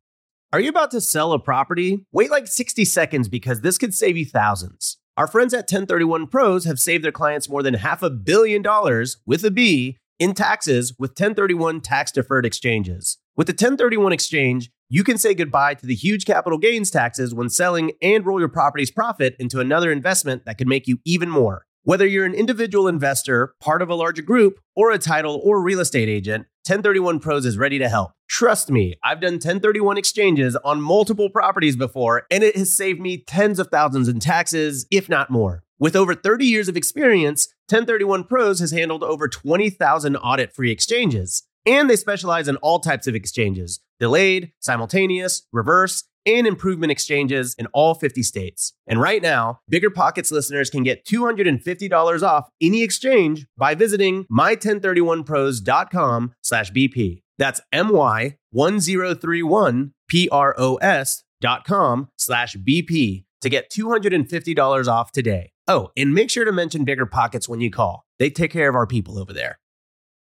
Are you about to sell a property? Wait like 60 seconds because this could save you thousands. Our friends at 1031 Pros have saved their clients more than half a billion dollars with a B in taxes with 1031 tax deferred exchanges. With the 1031 exchange, you can say goodbye to the huge capital gains taxes when selling and roll your property's profit into another investment that could make you even more. Whether you're an individual investor, part of a larger group, or a title or real estate agent, 1031 Pros is ready to help. Trust me, I've done 1031 exchanges on multiple properties before, and it has saved me tens of thousands in taxes, if not more. With over 30 years of experience, 1031 Pros has handled over 20,000 audit free exchanges. And they specialize in all types of exchanges delayed, simultaneous, reverse, and improvement exchanges in all 50 states. And right now, Bigger Pockets listeners can get $250 off any exchange by visiting my1031pros.com slash BP. That's my1031pros dot com slash BP to get $250 off today. Oh, and make sure to mention Bigger Pockets when you call. They take care of our people over there.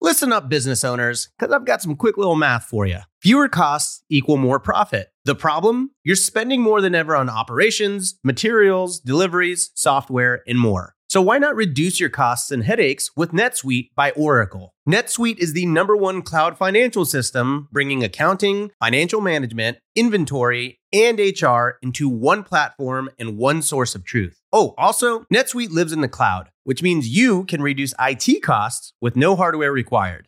Listen up, business owners, because I've got some quick little math for you. Fewer costs equal more profit. The problem? You're spending more than ever on operations, materials, deliveries, software, and more. So why not reduce your costs and headaches with NetSuite by Oracle? NetSuite is the number one cloud financial system, bringing accounting, financial management, inventory, and HR into one platform and one source of truth. Oh, also, NetSuite lives in the cloud, which means you can reduce IT costs with no hardware required.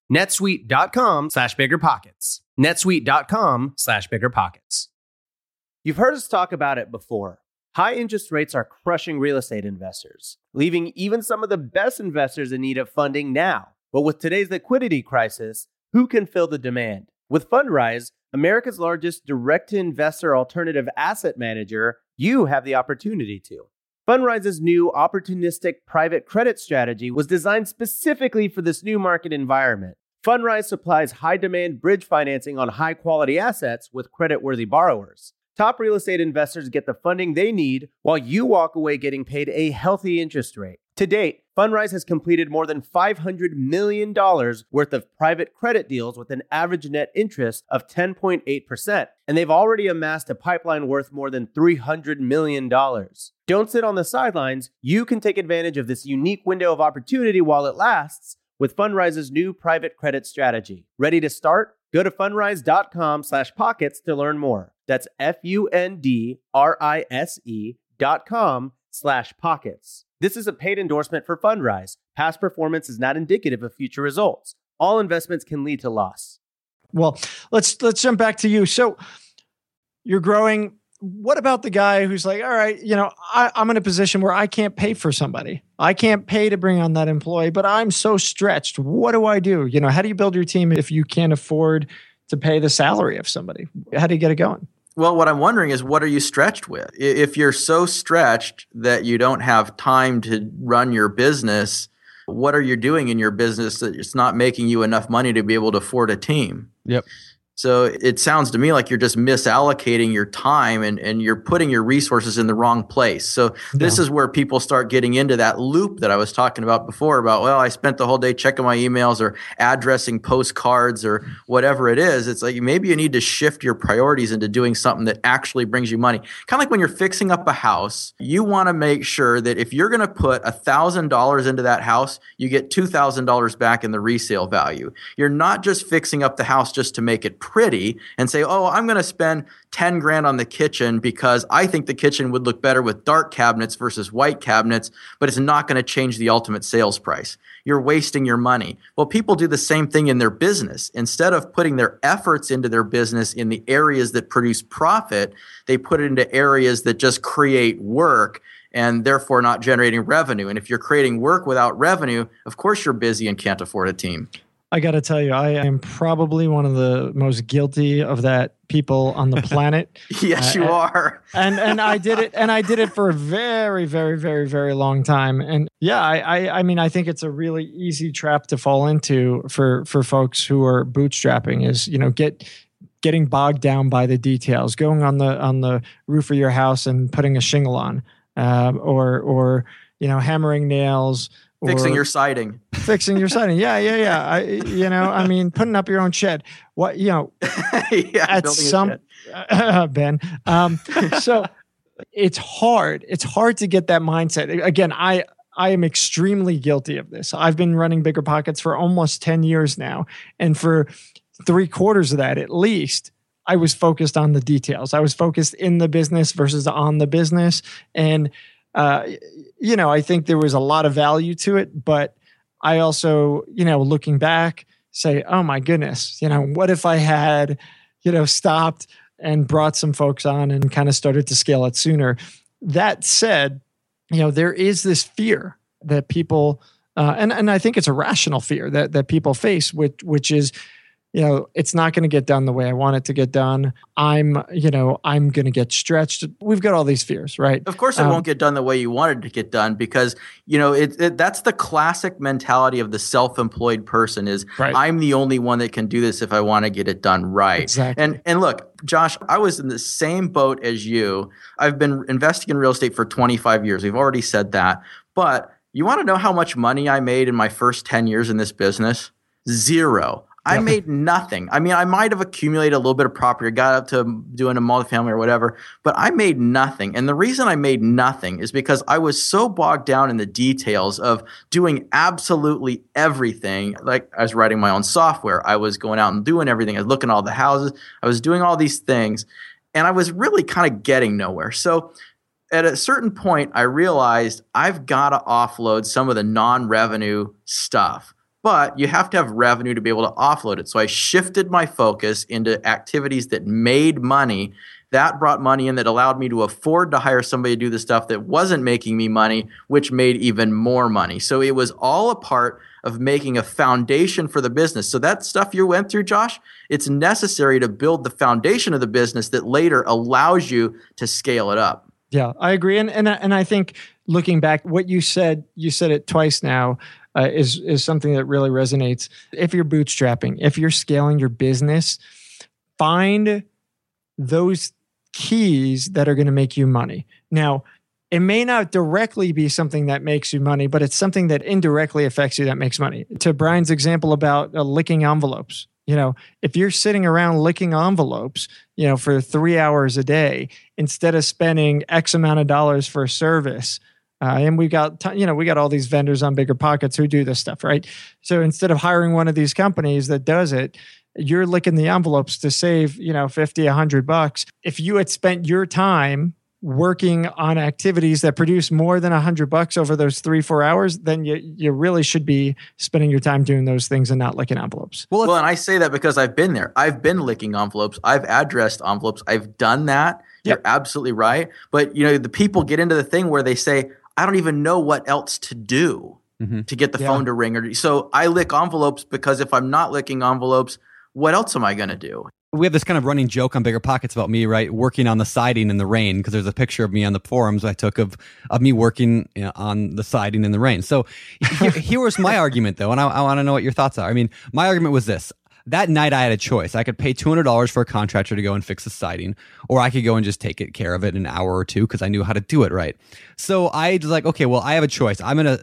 netsuite.com slash biggerpockets. netsuite.com slash biggerpockets. You've heard us talk about it before. High interest rates are crushing real estate investors, leaving even some of the best investors in need of funding now. But with today's liquidity crisis, who can fill the demand? With Fundrise, America's largest direct to investor alternative asset manager, you have the opportunity to. Fundrise's new opportunistic private credit strategy was designed specifically for this new market environment. Fundrise supplies high demand bridge financing on high quality assets with credit worthy borrowers. Top real estate investors get the funding they need while you walk away getting paid a healthy interest rate. To date, Fundrise has completed more than $500 million worth of private credit deals with an average net interest of 10.8%, and they've already amassed a pipeline worth more than $300 million. Don't sit on the sidelines. You can take advantage of this unique window of opportunity while it lasts with Fundrise's new private credit strategy. Ready to start? Go to fundrise.com slash pockets to learn more. That's F-U-N-D-R-I-S-E dot com slash pockets. This is a paid endorsement for Fundrise. Past performance is not indicative of future results. All investments can lead to loss. Well, let's let's jump back to you. So you're growing what about the guy who's like, all right, you know, I, am in a position where I can't pay for somebody. I can't pay to bring on that employee, but I'm so stretched. What do I do? You know, how do you build your team if you can't afford to pay the salary of somebody? How do you get it going? Well, what I'm wondering is what are you stretched with? If you're so stretched that you don't have time to run your business what are you doing in your business that it's not making you enough money to be able to afford a team? Yep. So it sounds to me like you're just misallocating your time and, and you're putting your resources in the wrong place. So this Yeah. is where people start getting into that loop that I was talking about before about, well, I spent the whole day checking my emails or addressing postcards or whatever it is. It's like maybe you need to shift your priorities into doing something that actually brings you money. Kind of like when you're fixing up a house, you want to make sure that if you're going to put $1,000 into that house, you get $2,000 back in the resale value. You're not just fixing up the house just to make it pretty and say, oh, I'm going to spend 10 grand on the kitchen because I think the kitchen would look better with dark cabinets versus white cabinets, but it's not going to change the ultimate sales price. You're wasting your money. Well, people do the same thing in their business. Instead of putting their efforts into their business in the areas that produce profit, they put it into areas that just create work and therefore not generating revenue. And if you're creating work without revenue, of course you're busy and can't afford a team. I got to tell you, I am probably one of the most guilty of that people on the planet. yes, you Uh, are. and and I did it, and I did it for a very, very, very, very long time. And yeah, I, I, I mean, I think it's a really easy trap to fall into for for folks who are bootstrapping. Is you know get getting bogged down by the details, going on the on the roof of your house and putting a shingle on, um, or or you know hammering nails. Fixing your siding. fixing your siding. Yeah, yeah, yeah. I, you know, I mean, putting up your own shed. What, you know, yeah, at some. Ben. Um, so it's hard. It's hard to get that mindset. Again, I I am extremely guilty of this. I've been running bigger pockets for almost 10 years now. And for three quarters of that at least, I was focused on the details. I was focused in the business versus on the business. And uh, you know, I think there was a lot of value to it, but I also, you know, looking back, say, oh my goodness, you know, what if I had, you know, stopped and brought some folks on and kind of started to scale it sooner? That said, you know, there is this fear that people, uh, and and I think it's a rational fear that that people face, which which is, you know, it's not going to get done the way I want it to get done. I'm, you know, I'm going to get stretched. We've got all these fears, right? Of course, it Um, won't get done the way you wanted it to get done because you know it, it, that's the classic mentality of the self-employed person: is Right. I'm the only one that can do this if I want to get it done right. Exactly. And and look, Josh, I was in the same boat as you. I've been investing in real estate for 25 years. We've already said that, but you want to know how much money I made in my first 10 years in this business? Zero. I Yeah. made nothing. I mean, I might have accumulated a little bit of property, got up to doing a multifamily or whatever, but I made nothing. And the reason I made nothing is because I was so bogged down in the details of doing absolutely everything. Like I was writing my own software, I was going out and doing everything, I was looking at all the houses, I was doing all these things, and I was really kind of getting nowhere. So at a certain point, I realized I've got to offload some of the non revenue stuff. But you have to have revenue to be able to offload it. So I shifted my focus into activities that made money. That brought money in that allowed me to afford to hire somebody to do the stuff that wasn't making me money, which made even more money. So it was all a part of making a foundation for the business. So that stuff you went through, Josh, it's necessary to build the foundation of the business that later allows you to scale it up. Yeah, I agree, and and and I think looking back, what you said, you said it twice now, uh, is is something that really resonates. If you're bootstrapping, if you're scaling your business, find those keys that are going to make you money. Now, it may not directly be something that makes you money, but it's something that indirectly affects you that makes money. To Brian's example about uh, licking envelopes, you know, if you're sitting around licking envelopes, you know, for three hours a day instead of spending X amount of dollars for a service, uh, and we got ton- you know we got all these vendors on bigger pockets who do this stuff, right? So instead of hiring one of these companies that does it, you're licking the envelopes to save you know 50 100 bucks if you had spent your time working on activities that produce more than 100 bucks over those three four hours then you, you really should be spending your time doing those things and not licking envelopes Well, Well, and I say that because I've been there. I've been licking envelopes. I've addressed envelopes. I've done that. Yep. You're absolutely right. But you know, the people get into the thing where they say, "I don't even know what else to do Mhm. to get the Yeah. phone to ring." Or so I lick envelopes because if I'm not licking envelopes, what else am I going to do? we have this kind of running joke on Bigger Pockets about me, right, working on the siding in the rain because there's a picture of me on the forums I took of of me working you know, on the siding in the rain. So here, here was my argument though, and I, I want to know what your thoughts are. I mean, my argument was this: that night I had a choice. I could pay two hundred dollars for a contractor to go and fix the siding, or I could go and just take it care of it in an hour or two because I knew how to do it right. So I was like, okay, well, I have a choice. I'm gonna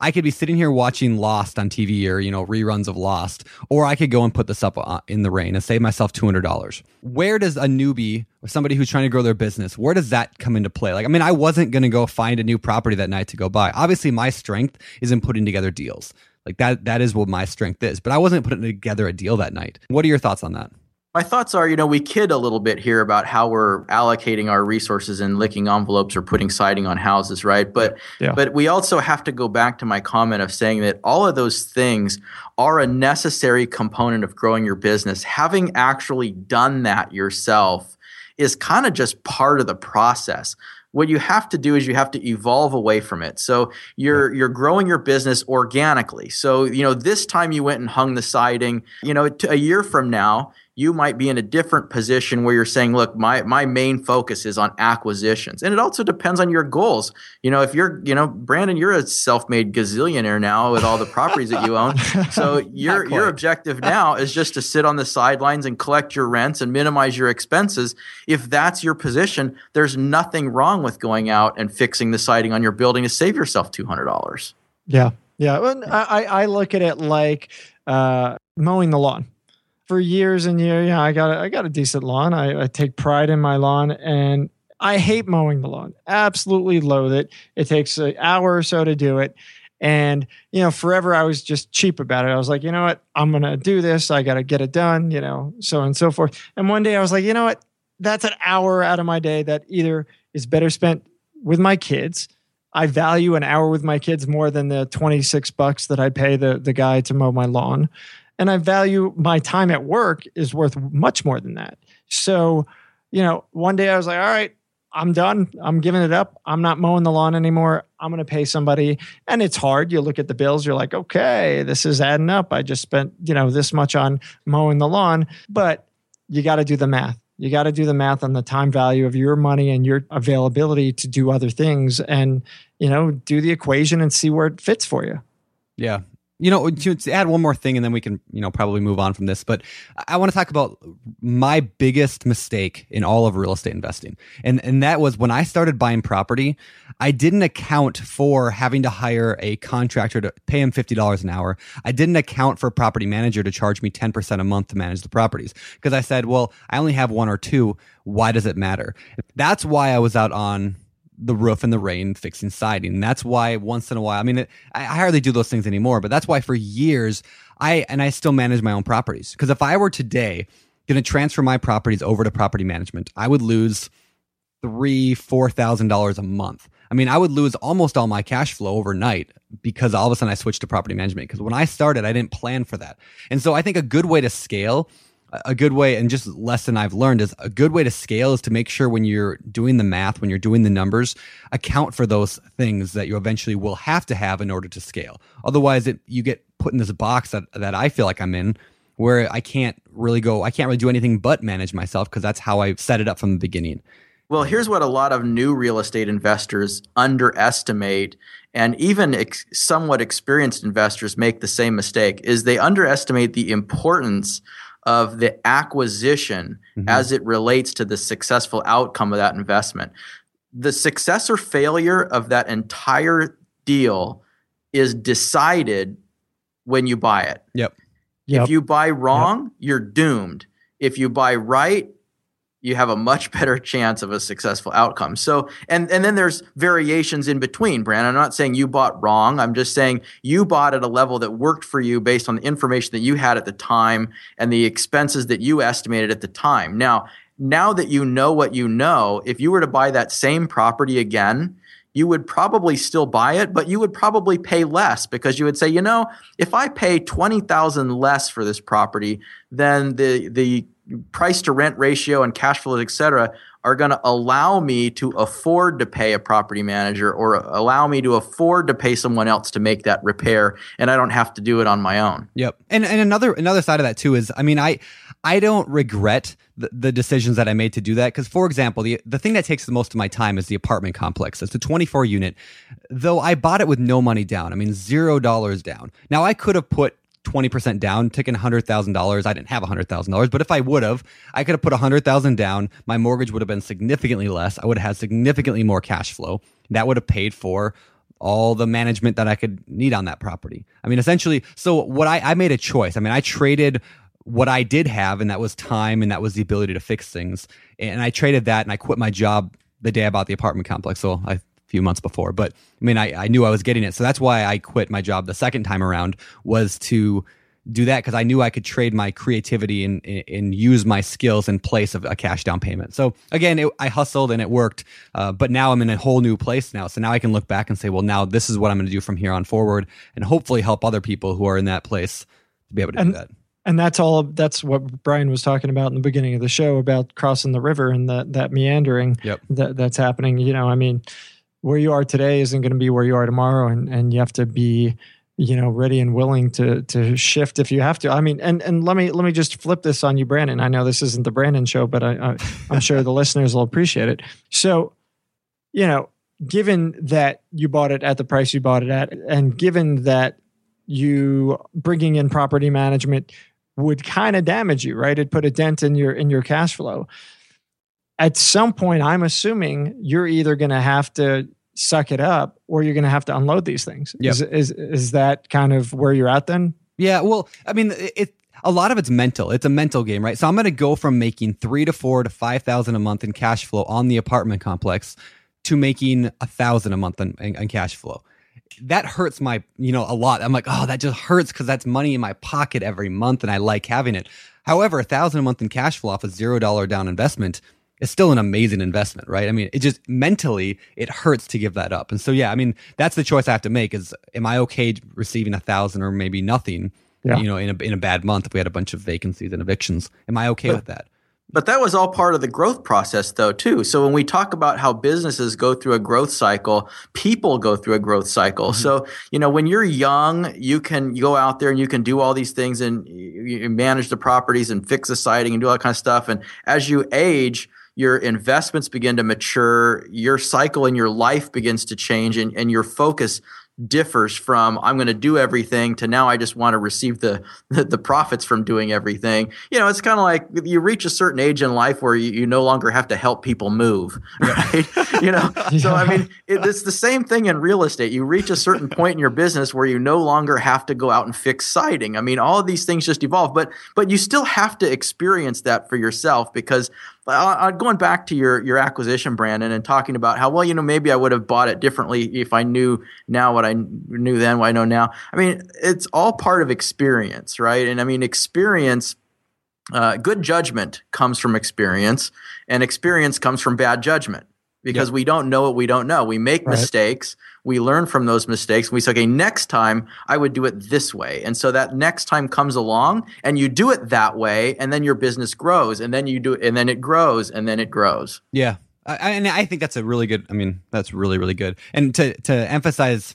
I could be sitting here watching Lost on TV or, you know, reruns of Lost, or I could go and put this up uh, in the rain and save myself $200. Where does a newbie or somebody who's trying to grow their business, where does that come into play? Like, I mean, I wasn't going to go find a new property that night to go buy. Obviously, my strength is in putting together deals. Like that, that is what my strength is, but I wasn't putting together a deal that night. What are your thoughts on that? My thoughts are, you know, we kid a little bit here about how we're allocating our resources and licking envelopes or putting siding on houses, right? But yeah. but we also have to go back to my comment of saying that all of those things are a necessary component of growing your business. Having actually done that yourself is kind of just part of the process what you have to do is you have to evolve away from it. So you're you're growing your business organically. So you know this time you went and hung the siding. You know a year from now you might be in a different position where you're saying, look, my my main focus is on acquisitions. And it also depends on your goals. You know, if you're, you know, Brandon, you're a self-made gazillionaire now with all the properties that you own. So your your objective now is just to sit on the sidelines and collect your rents and minimize your expenses. If that's your position, there's nothing wrong with going out and fixing the siding on your building to save yourself two hundred dollars. Yeah. Yeah. I, I look at it like uh, mowing the lawn for years and years. Yeah, I got a, I got a decent lawn. I, I take pride in my lawn, and I hate mowing the lawn. Absolutely loathe it. It takes an hour or so to do it. And, you know, forever I was just cheap about it. I was like, you know what? I'm going to do this. I got to get it done, you know, so on and so forth. And one day I was like, you know what? That's an hour out of my day that either is better spent with my kids. I value an hour with my kids more than the 26 bucks that I pay the, the guy to mow my lawn and I value my time at work is worth much more than that. So, you know, one day I was like, all right, I'm done. I'm giving it up. I'm not mowing the lawn anymore. I'm going to pay somebody. And it's hard. You look at the bills, you're like, okay, this is adding up. I just spent, you know, this much on mowing the lawn, but you got to do the math. You got to do the math on the time value of your money and your availability to do other things and, you know, do the equation and see where it fits for you. Yeah you know to add one more thing and then we can you know probably move on from this but i want to talk about my biggest mistake in all of real estate investing. And and that was when i started buying property i didn't account for having to hire a contractor to pay him $50 an hour. I didn't account for a property manager to charge me 10% a month to manage the properties. Because i said well i only have one or two. Why does it matter? That's why i was out on the roof and the rain fixing siding. And that's why once in a while, I mean, it, I hardly do those things anymore, but that's why for years I, and I still manage my own properties. Because if I were today going to transfer my properties over to property management, I would lose three, four thousand dollars a month. I mean, I would lose almost all my cash flow overnight because all of a sudden I switched to property management. Because when I started, I didn't plan for that. And so I think a good way to scale a good way and just lesson I've learned is a good way to scale is to make sure when you're doing the math, when you're doing the numbers, account for those things that you eventually will have to have in order to scale. Otherwise, it, you get put in this box that, that I feel like I'm in where I can't really go, I can't really do anything but manage myself because that's how I set it up from the beginning. Well, here's what a lot of new real estate investors underestimate and even ex- somewhat experienced investors make the same mistake is they underestimate the importance of the acquisition mm-hmm. as it relates to the successful outcome of that investment. The success or failure of that entire deal is decided when you buy it. Yep. If you buy wrong, yep. you're doomed. If you buy right, you have a much better chance of a successful outcome. So, and and then there's variations in between, Brandon. I'm not saying you bought wrong. I'm just saying you bought at a level that worked for you based on the information that you had at the time and the expenses that you estimated at the time. Now, now that you know what you know, if you were to buy that same property again, you would probably still buy it, but you would probably pay less because you would say, you know, if I pay 20,000 less for this property, then the the price to rent ratio and cash flow, et cetera, are going to allow me to afford to pay a property manager or allow me to afford to pay someone else to make that repair and I don't have to do it on my own. Yep. And and another another side of that too is I mean I I don't regret the, the decisions that I made to do that because for example the the thing that takes the most of my time is the apartment complex. It's a 24 unit. Though I bought it with no money down. I mean 0 dollars down. Now I could have put 20% down, taking $100,000. I didn't have $100,000, but if I would have, I could have put 100,000 down. My mortgage would have been significantly less. I would have had significantly more cash flow. That would have paid for all the management that I could need on that property. I mean, essentially, so what I, I made a choice. I mean, I traded what I did have, and that was time and that was the ability to fix things. And I traded that and I quit my job the day I bought the apartment complex. So I few months before. But I mean, I, I knew I was getting it. So that's why I quit my job the second time around was to do that because I knew I could trade my creativity and, and use my skills in place of a cash down payment. So again, it, I hustled and it worked. Uh, but now I'm in a whole new place now. So now I can look back and say, well, now this is what I'm going to do from here on forward and hopefully help other people who are in that place to be able to and, do that. And that's all. That's what Brian was talking about in the beginning of the show about crossing the river and that that meandering yep. that that's happening. You know, I mean, where you are today isn't going to be where you are tomorrow and and you have to be you know ready and willing to to shift if you have to. I mean and and let me let me just flip this on you brandon. I know this isn't the brandon show but i, I i'm sure the listeners will appreciate it. So you know given that you bought it at the price you bought it at and given that you bringing in property management would kind of damage you right? It put a dent in your in your cash flow at some point, I'm assuming you're either going to have to suck it up or you're going to have to unload these things. Yep. Is, is, is that kind of where you're at then? Yeah. Well, I mean, it, a lot of it's mental. It's a mental game, right? So I'm going to go from making three to four to 5,000 a month in cash flow on the apartment complex to making a thousand a month in, in, in cash flow that hurts my you know a lot i'm like oh that just hurts because that's money in my pocket every month and i like having it however a thousand a month in cash flow off a zero dollar down investment it's still an amazing investment, right? I mean, it just mentally it hurts to give that up. And so yeah, I mean, that's the choice I have to make is am I okay receiving a thousand or maybe nothing, yeah. you know, in a in a bad month if we had a bunch of vacancies and evictions. Am I okay but, with that? But that was all part of the growth process though too. So when we talk about how businesses go through a growth cycle, people go through a growth cycle. Mm-hmm. So, you know, when you're young, you can go out there and you can do all these things and you manage the properties and fix the siding and do all that kind of stuff and as you age, your investments begin to mature, your cycle in your life begins to change, and, and your focus differs from I'm going to do everything to now I just want to receive the the, profits from doing everything. You know, it's kind of like you reach a certain age in life where you, you no longer have to help people move, right? you know, so I mean, it, it's the same thing in real estate. You reach a certain point in your business where you no longer have to go out and fix siding. I mean, all of these things just evolve, but but you still have to experience that for yourself because uh, going back to your your acquisition, Brandon, and talking about how well you know maybe I would have bought it differently if I knew now what I knew then, what I know now. I mean, it's all part of experience, right? And I mean, experience. Uh, good judgment comes from experience, and experience comes from bad judgment because yep. we don't know what we don't know. We make right. mistakes we learn from those mistakes. and We say, okay, next time I would do it this way. And so that next time comes along and you do it that way, and then your business grows, and then you do it, and then it grows, and then it grows. Yeah. I, and I think that's a really good, I mean, that's really, really good. And to, to emphasize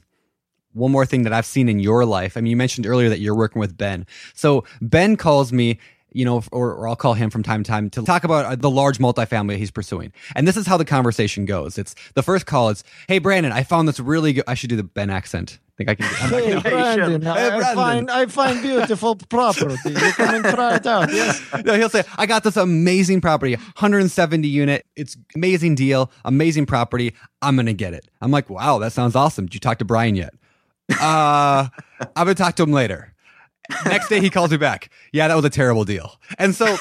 one more thing that I've seen in your life. I mean, you mentioned earlier that you're working with Ben. So Ben calls me you know, or, or, I'll call him from time to time to talk about uh, the large multifamily he's pursuing. And this is how the conversation goes. It's the first call is, "Hey Brandon, I found this really good." I should do the Ben accent. I think I can. I'm hey, Brandon, hey, I, Brandon, I find I find beautiful property. You come and try it out. Yes. No, he'll say, "I got this amazing property, 170 unit. It's amazing deal, amazing property. I'm gonna get it." I'm like, "Wow, that sounds awesome." Did you talk to Brian yet? Uh, I'm gonna talk to him later. Next day he calls me back. Yeah, that was a terrible deal. And so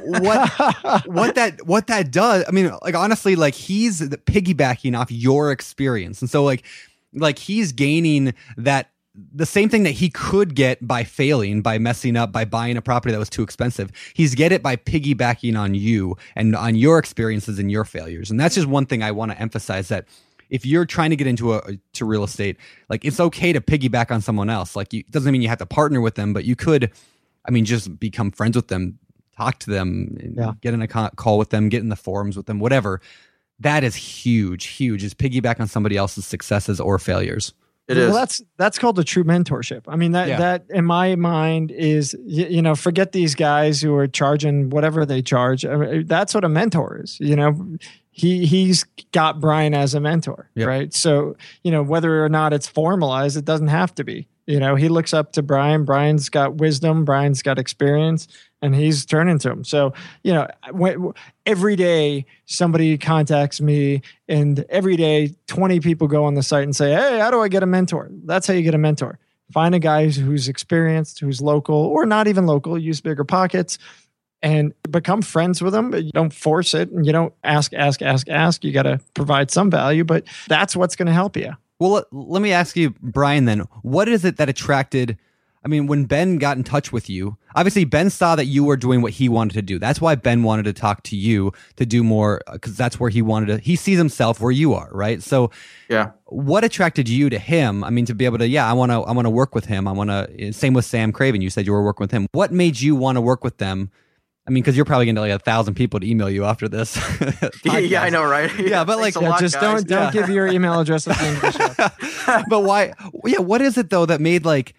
what what that what that does, I mean, like honestly, like he's piggybacking off your experience. And so like like he's gaining that the same thing that he could get by failing, by messing up, by buying a property that was too expensive. He's get it by piggybacking on you and on your experiences and your failures. And that's just one thing I want to emphasize that if you're trying to get into a to real estate, like it's okay to piggyback on someone else. Like you, it doesn't mean you have to partner with them, but you could, I mean, just become friends with them talk to them, Yeah. get in a call with them, get in the forums with them, whatever. That is huge, huge. Is piggyback on somebody else's successes or failures. It is. Well, that's that's called a true mentorship. I mean that Yeah. that in my mind is you, you know forget these guys who are charging whatever they charge. I mean, that's what a mentor is. You know, he he's got Brian as a mentor, Yep. right? So you know whether or not it's formalized, it doesn't have to be. You know, he looks up to Brian. Brian's got wisdom. Brian's got experience, and he's turning to him. So you know, when, every day somebody contacts me and every day 20 people go on the site and say hey how do i get a mentor that's how you get a mentor find a guy who's experienced who's local or not even local use bigger pockets and become friends with them you don't force it and you don't ask ask ask ask you got to provide some value but that's what's going to help you Well, let, let me ask you, Brian. Then, what is it that attracted? I mean, when Ben got in touch with you, obviously Ben saw that you were doing what he wanted to do. That's why Ben wanted to talk to you to do more because that's where he wanted to. He sees himself where you are, right? So, yeah. what attracted you to him? I mean, to be able to, yeah, I want to, I want to work with him. I want to. Eh, same with Sam Craven. You said you were working with him. What made you want to work with them? I mean, because you're probably going to like a thousand people to email you after this. yeah, I know, right? Yeah, but, like, yeah, lot, just guys. don't don't Yeah. give your email address at the end of the show but why yeah what is it though that made like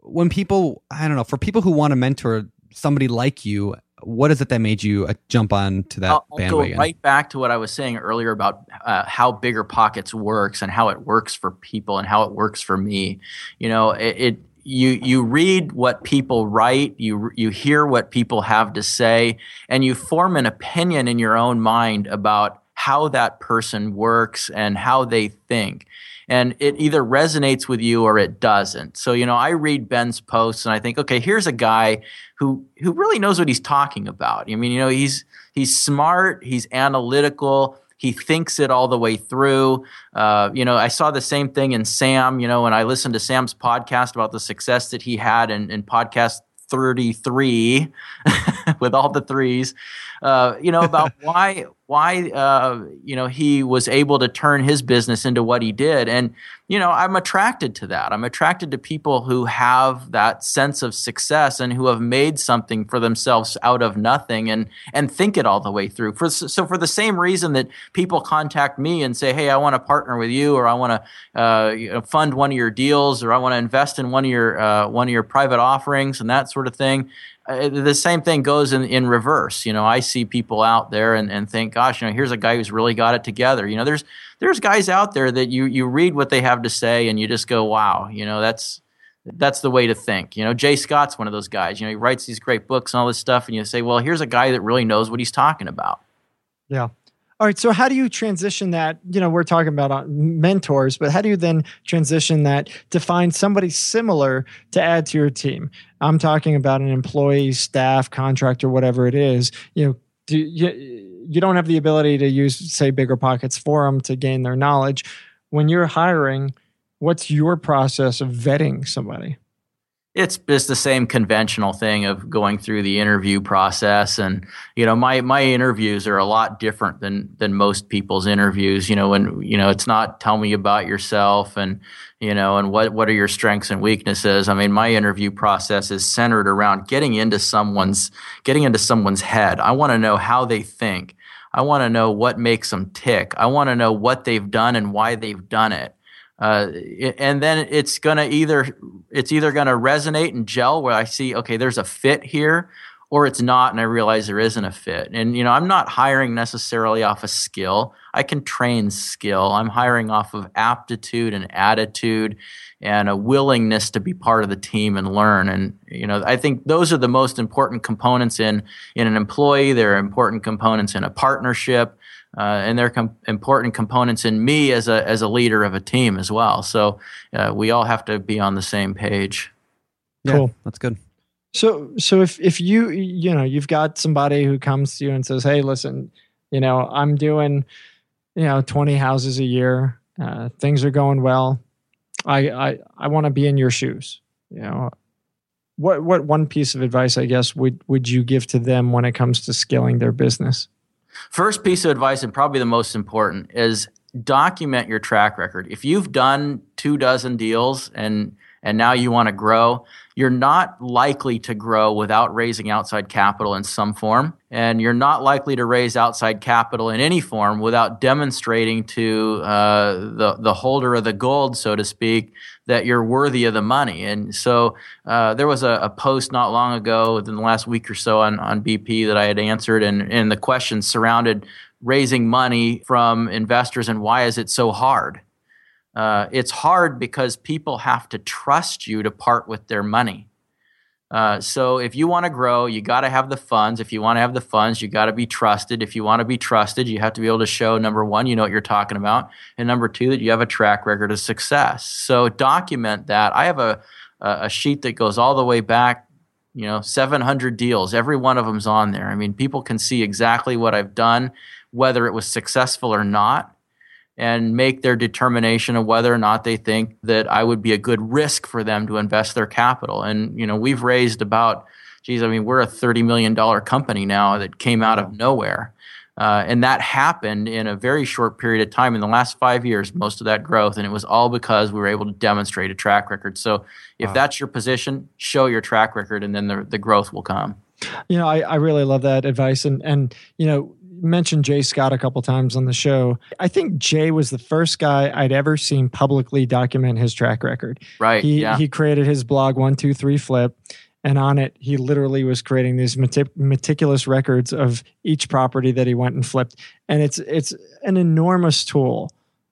when people i don't know for people who want to mentor somebody like you what is it that made you uh, jump on to that I'll, I'll go right back to what I was saying earlier about uh, how bigger pockets works and how it works for people and how it works for me. You know, it, it you you read what people write, you you hear what people have to say, and you form an opinion in your own mind about how that person works and how they think. And it either resonates with you or it doesn't. So, you know, I read Ben's posts and I think, okay, here's a guy who who really knows what he's talking about. I mean, you know, he's he's smart, he's analytical, he thinks it all the way through. Uh, you know, I saw the same thing in Sam. You know, when I listened to Sam's podcast about the success that he had in, in podcast 33 with all the threes uh, you know about why why uh, you know he was able to turn his business into what he did. And you know i'm attracted to that. I'm attracted to people who have that sense of success and who have made something for themselves out of nothing and and think it all the way through. For so for the same reason that people contact me and say hey i want to partner with you or i want to uh, you know, fund one of your deals or i want to invest in one of your uh, one of your private offerings and that sort of thing Uh, the same thing goes in, in reverse. You know, I see people out there and, and think, gosh, you know, here's a guy who's really got it together. You know, there's there's guys out there that you you read what they have to say and you just go, wow, you know, that's that's the way to think. You know, Jay Scott's one of those guys. You know, he writes these great books and all this stuff, and you say, well, here's a guy that really knows what he's talking about. Yeah. All right. So, how do you transition that? You know, we're talking about uh, mentors, but how do you then transition that to find somebody similar to add to your team? I'm talking about an employee, staff, contractor, whatever it is. You know, do you, you don't have the ability to use, say, bigger pockets for them to gain their knowledge. When you're hiring, what's your process of vetting somebody? It's just the same conventional thing of going through the interview process. And you know my my interviews are a lot different than than most people's interviews. You know when you know it's not tell me about yourself and you know and what what are your strengths and weaknesses. I mean my interview process is centered around getting into someone's getting into someone's head. I want to know how they think. I want to know what makes them tick. I want to know what they've done and why they've done it uh, and then it's gonna either it's either gonna resonate and gel where I see okay there's a fit here, or it's not and I realize there isn't a fit. And you know I'm not hiring necessarily off of skill. I can train skill. I'm hiring off of aptitude and attitude and a willingness to be part of the team and learn. And you know I think those are the most important components in in an employee. They're important components in a partnership uh, and they're com- important components in me as a as a leader of a team as well. So uh, we all have to be on the same page. Yeah, Cool. that's good So so if if you you know you've got somebody who comes to you and says, "Hey, listen, you know, I'm doing you know 20 houses a year. Uh, things are going well. I I I want to be in your shoes." You know, what what one piece of advice I guess would would you give to them when it comes to scaling their business? First piece of advice, and probably the most important, is document your track record. If you've done two dozen deals and and now you want to grow, you're not likely to grow without raising outside capital in some form. And you're not likely to raise outside capital in any form without demonstrating to uh, the, the holder of the gold, so to speak, that you're worthy of the money. And so uh, there was a, a, post not long ago, within the last week or so, on, on BP that I had answered, and, and the question surrounded raising money from investors and why is it so hard? Uh, it's hard because people have to trust you to part with their money. Uh, so if you want to grow, you got to have the funds. If you want to have the funds, you got to be trusted. If you want to be trusted, you have to be able to show number one, you know what you're talking about, and number two, that you have a track record of success. So document that. I have a a sheet that goes all the way back, you know, 700 deals. Every one of them's on there. I mean, people can see exactly what I've done, whether it was successful or not and make their determination of whether or not they think that I would be a good risk for them to invest their capital. And you know, we've raised about, geez, I mean, we're a thirty million dollar company now that came out of nowhere. Uh, and that happened in a very short period of time in the last five years, most of that growth. And it was all because we were able to demonstrate a track record. So if wow. that's your position, show your track record and then the, the growth will come. You know, I, I really love that advice. And, and, you know, mentioned Jay Scott a couple times on the show. I think Jay was the first guy I'd ever seen publicly document his track record. Right. He yeah. he created his blog one two three flip, and on it he literally was creating these meticulous records of each property that he went and flipped, and it's it's an enormous tool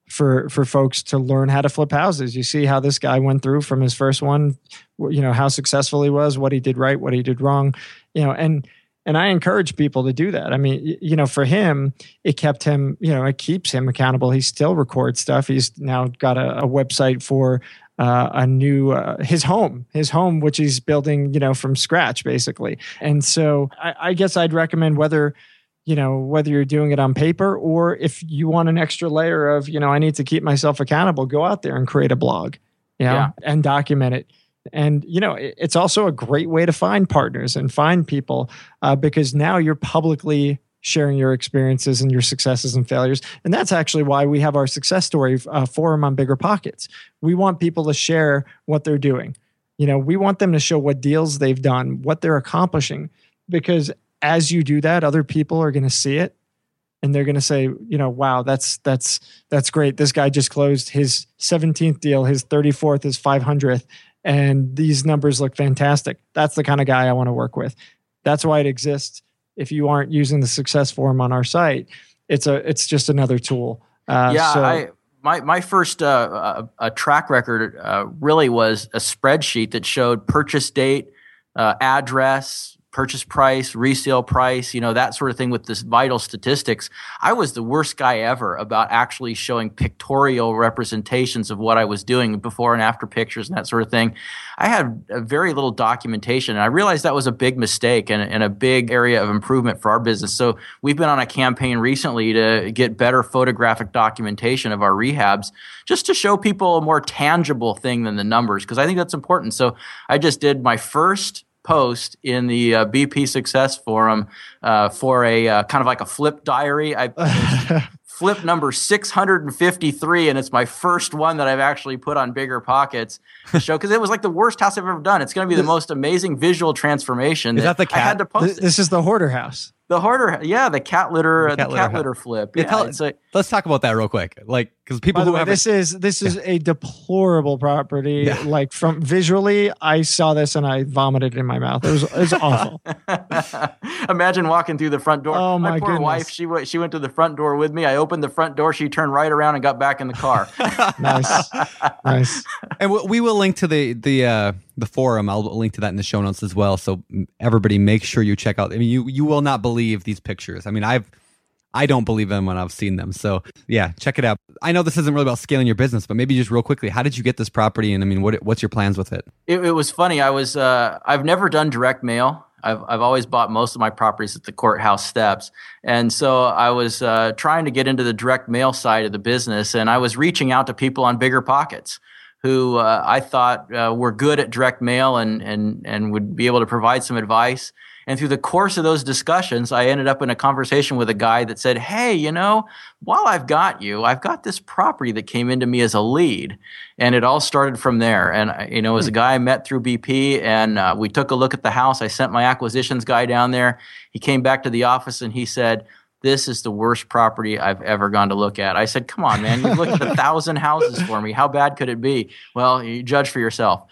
for for folks to learn how to flip houses. You see how this guy went through from his first one, you know how successful he was, what he did right, what he did wrong, you know, and and I encourage people to do that. I mean, you know, for him, it kept him, you know, it keeps him accountable. He still records stuff. He's now got a, a website for uh, a new uh, his home, his home, which he's building, you know, from scratch, basically. And so, I, I guess I'd recommend whether you know whether you're doing it on paper or if you want an extra layer of you know i need to keep myself accountable go out there and create a blog you know, yeah. and document it and you know, it's also a great way to find partners and find people uh, because now you're publicly sharing your experiences and your successes and failures. And that's actually why we have our success story uh, forum on Bigger Pockets. We want people to share what they're doing. You know, we want them to show what deals they've done, what they're accomplishing, because as you do that, other people are going to see it and they're going to say, you know, wow, that's that's that's great. This guy just closed his 17th deal, his 34th, his 500th, and these numbers look fantastic. That's the kind of guy I want to work with. That's why it exists. If you aren't using the success form on our site, it's a it's just another tool. Uh, yeah, so, I my my first uh, a, track record uh, really was a spreadsheet that showed purchase date, uh, address, purchase price, resale price, you know, that sort of thing with this vital statistics. I was the worst guy ever about actually showing pictorial representations of what I was doing before and after pictures and that sort of thing. I had very little documentation and I realized that was a big mistake and, and a big area of improvement for our business. So we've been on a campaign recently to get better photographic documentation of our rehabs just to show people a more tangible thing than the numbers because I think that's important. So I just did my first post in the uh, BP Success Forum uh, for a uh, kind of like a flip diary. I flip number 653, and it's my first one that I've actually put on Bigger Pockets show because it was like the worst house I've ever done. It's going to be the most amazing visual transformation. Is that, that the cat? I had to post this, is the hoarder house. The harder, yeah, the cat litter, the cat, the cat litter, flip. Yeah, yeah tell, let's talk about that real quick. Like, because people who way, have this is this is a deplorable property. Yeah. Like from visually, I saw this and I vomited in my mouth. It was it was awful. Imagine walking through the front door. Oh my, my poor goodness. wife. She went. She went to the front door with me. I opened the front door. She turned right around and got back in the car. nice, nice. And we will link to the the uh, the forum. I'll link to that in the show notes as well. So everybody, make sure you check out. I mean, you you will not believe these pictures. I mean, I've I don't believe them when I've seen them. So yeah, check it out. I know this isn't really about scaling your business, but maybe just real quickly, how did you get this property? And I mean, what what's your plans with it? It, it was funny. I was uh, I've never done direct mail. I've I've always bought most of my properties at the courthouse steps, and so I was uh, trying to get into the direct mail side of the business, and I was reaching out to people on bigger pockets who uh, I thought uh, were good at direct mail and and and would be able to provide some advice. And through the course of those discussions, I ended up in a conversation with a guy that said, Hey, you know, while I've got you, I've got this property that came into me as a lead. And it all started from there. And, uh, you know, as a guy I met through BP, and uh, we took a look at the house. I sent my acquisitions guy down there. He came back to the office and he said, this is the worst property I've ever gone to look at. I said, come on, man, you've looked at a thousand houses for me. How bad could it be? Well, you judge for yourself.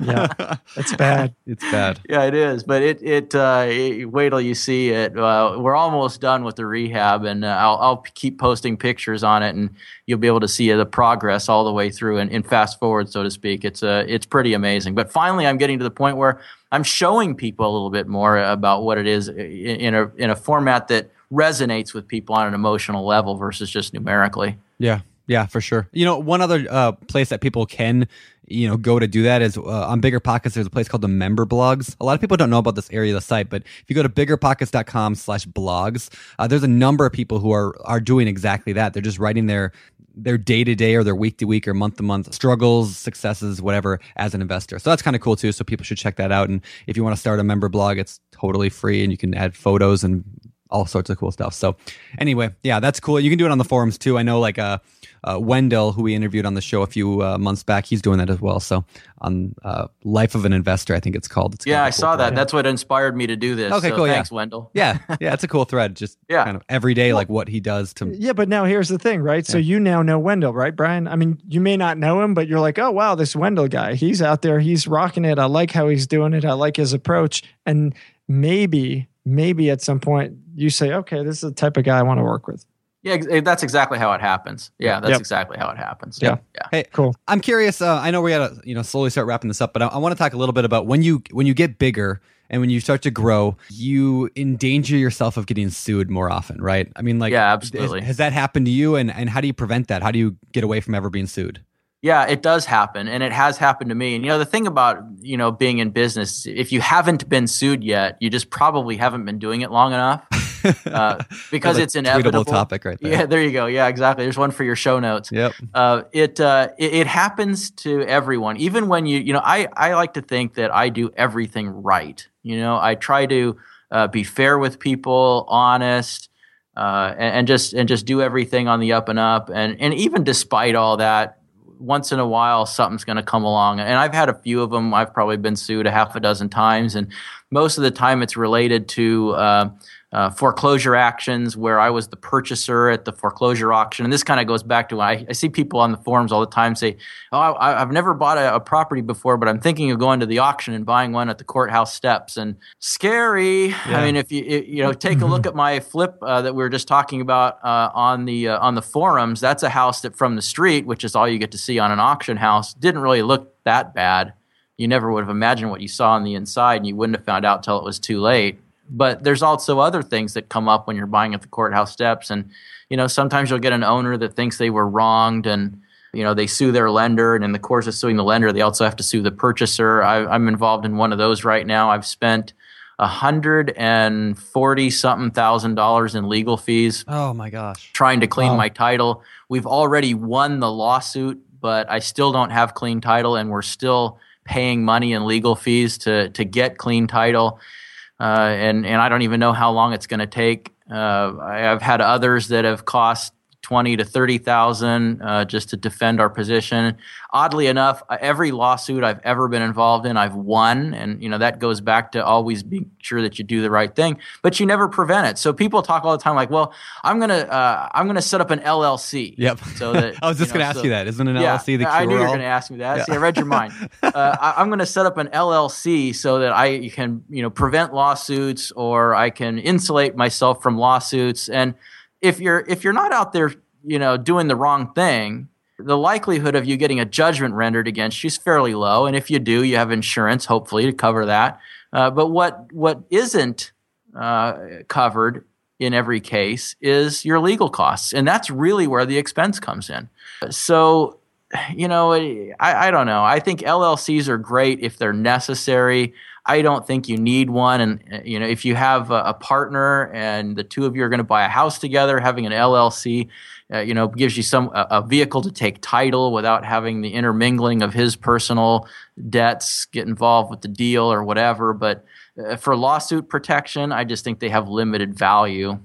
yeah, it's bad. It's bad. Yeah, it is. But it it, uh, it wait till you see it. Uh, we're almost done with the rehab, and uh, I'll I'll keep posting pictures on it, and you'll be able to see the progress all the way through and, and fast forward, so to speak. It's uh, it's pretty amazing. But finally, I'm getting to the point where I'm showing people a little bit more about what it is in, in a in a format that resonates with people on an emotional level versus just numerically. Yeah. Yeah, for sure. You know, one other uh, place that people can, you know, go to do that is uh, on Bigger Pockets. There's a place called the Member Blogs. A lot of people don't know about this area of the site, but if you go to biggerpockets.com/blogs, uh, there's a number of people who are are doing exactly that. They're just writing their their day to day or their week to week or month to month struggles, successes, whatever, as an investor. So that's kind of cool too. So people should check that out. And if you want to start a member blog, it's totally free, and you can add photos and all sorts of cool stuff. So anyway, yeah, that's cool. You can do it on the forums too. I know like uh, uh Wendell, who we interviewed on the show a few uh, months back, he's doing that as well. So on uh, Life of an Investor, I think it's called. It's yeah, I cool saw thread. that. That's what inspired me to do this. Okay, so cool, yeah. Thanks, Wendell. Yeah, yeah, it's a cool thread. Just Yeah. kind of every day, like what he does to. Yeah, but now here's the thing, right? So you now know Wendell, right, Brian? I mean, you may not know him, but you're like, oh wow, this Wendell guy, he's out there, he's rocking it. I like how he's doing it. I like his approach. And maybe, maybe at some point you say, okay, this is the type of guy I want to work with. Yeah, eh, that's exactly how it happens. Yeah, that's Yep. exactly how it happens. Yeah. yeah. Hey, Cool. I'm curious. Uh, I know we got to you know slowly start wrapping this up, but I, I want to talk a little bit about when you when you get bigger and when you start to grow, you endanger yourself of getting sued more often, right? I mean, like, Yeah, has- absolutely. Has, that happened to you? And and how do you prevent that? How do you get away from ever being sued? Yeah, it does happen, and it has happened to me. And you know, the thing about you know being in business, if you haven't been sued yet, you just probably haven't been doing it long enough uh, because it's a inevitable. topic right there. Yeah, there you go. Yeah, exactly. There's one for your show notes. Yep. Uh, it, uh, it it happens to everyone. Even when you you know, I I like to think that I do everything right. You know, I try to uh, be fair with people, honest, uh, and, and just and just do everything on the up and up. And and even despite all that, once in a while something's going to come along. And I've had a few of them. I've probably been sued a half a dozen times, and most of the time it's related to. Uh, uh, foreclosure actions where I was the purchaser at the foreclosure auction. And this kind of goes back to I, I see people on the forums all the time say, Oh, I, I've never bought a, a property before, but I'm thinking of going to the auction and buying one at the courthouse steps. And scary. I mean, if you, it, you know, take a look at my flip uh, that we were just talking about uh, on the, uh, on the forums, that's a house that from the street, which is all you get to see on an auction house, didn't really look that bad. You never would have imagined what you saw on the inside, and you wouldn't have found out till it was too late but there's also other things that come up when you're buying at the courthouse steps. And you know sometimes you'll get an owner that thinks they were wronged and you know they sue their lender. And in the course of suing the lender they also have to sue the purchaser. I, i'm involved in one of those right now. I've spent a hundred and forty something thousand dollars in legal fees Oh my gosh. trying to clean Wow. my title. We've already won the lawsuit but i still don't have clean title and we're still paying money in legal fees to to get clean title and and I don't even know how long it's going to take. Uh, I've had others that have cost twenty to thirty thousand uh, just to defend our position. Oddly enough, uh, every lawsuit I've ever been involved in, I've won, and you know that goes back to always being sure that you do the right thing, but you never prevent it. So people talk all the time like, "Well, I'm gonna uh, I'm gonna set up an LLC." Yep. So that I was just you know, going to ask so- you that. Isn't an yeah, LLC the cure I knew you were going to ask me that. Yeah. See, I read your mind. uh, I, I'm going to set up an LLC so that I can, you know, prevent lawsuits or I can insulate myself from lawsuits. And if you're if you're not out there, you know, doing the wrong thing, the likelihood of you getting a judgment rendered against you is fairly low. And if you do, you have insurance, hopefully, to cover that. Uh, but what what isn't uh, covered in every case is your legal costs, and that's really where the expense comes in. So, you know, I, I don't know. I think LLCs are great if they're necessary. I don't think you need one. And, uh, you know, if you have a, a partner and the two of you are going to buy a house together, having an LLC uh, you know, gives you some a, a vehicle to take title without having the intermingling of his personal debts get involved with the deal or whatever. But uh, for lawsuit protection, I just think they have limited value.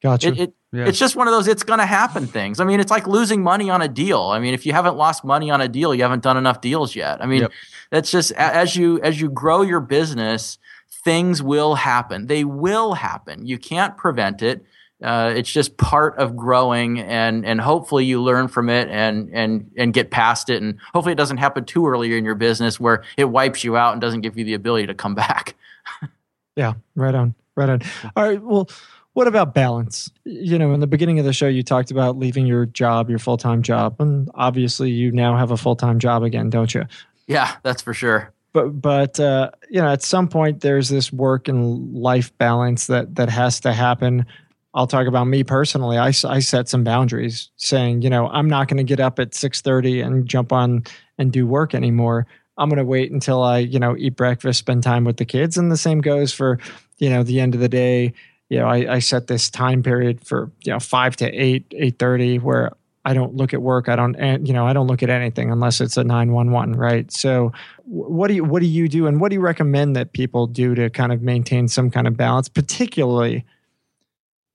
Gotcha. It, it, Yeah. It's just one of those it's going to happen things. I mean, it's like losing money on a deal. I mean, if you haven't lost money on a deal, you haven't done enough deals yet. I mean, Yep. that's just as you as you grow your business, things will happen. They will happen. You can't prevent it. Uh, it's just part of growing, and and hopefully you learn from it and and and get past it, and hopefully it doesn't happen too early in your business where it wipes you out and doesn't give you the ability to come back. Yeah, right on, right on. All right, well, what about balance? You know, in the beginning of the show, you talked about leaving your job, your full time job, and obviously you now have a full time job again, don't you? Yeah, that's for sure. But but uh, you know, at some point, there's this work and life balance that that has to happen. I'll talk about me personally. I, I set some boundaries, saying, you know, I'm not going to get up at 6:30 and jump on and do work anymore. I'm going to wait until I, you know, eat breakfast, spend time with the kids, and the same goes for, you know, the end of the day. You know, I, I set this time period for you know five to eight, eight thirty, where I don't look at work. I don't, and you know, I don't look at anything unless it's a nine one one, right? So, what do you what do you do, and what do you recommend that people do to kind of maintain some kind of balance, particularly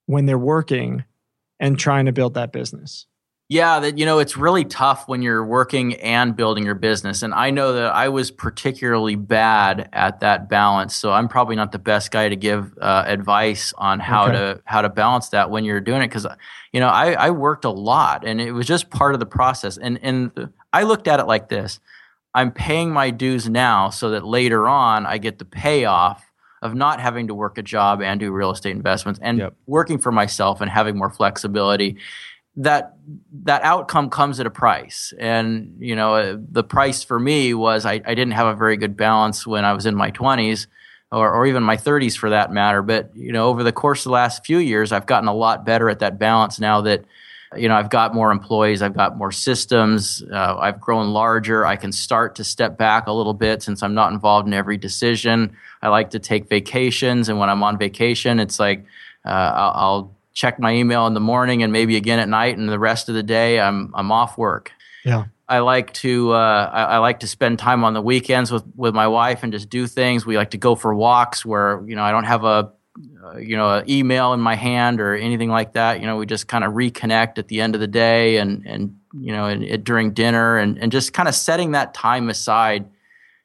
when they're working and trying to build that business? Yeah, that you know it's really tough when you're working and building your business. And I know that I was particularly bad at that balance. So I'm probably not the best guy to give uh, advice on how Okay. to how to balance that when you're doing it because you know I, I worked a lot and it was just part of the process. And and I looked at it like this: I'm paying my dues now so that later on I get the payoff of not having to work a job and do real estate investments and Yep. working for myself and having more flexibility that that outcome comes at a price. And you know uh, the price for me was I, I didn't have a very good balance when i was in my 20s or, or even my 30s for that matter. But you know over the course of the last few years i've gotten a lot better at that balance now that you know i've got more employees i've got more systems uh, i've grown larger. I can start to step back a little bit since i'm not involved in every decision. I like to take vacations and when i'm on vacation it's like uh, I'll, I'll check my email in the morning and maybe again at night, and the rest of the day I'm I'm off work. Yeah. I like to uh, I, I like to spend time on the weekends with with my wife and just do things. We like to go for walks where you know I don't have a uh, you know an email in my hand or anything like that. You know we just kind of reconnect at the end of the day and and you know and, and during dinner and and just kind of setting that time aside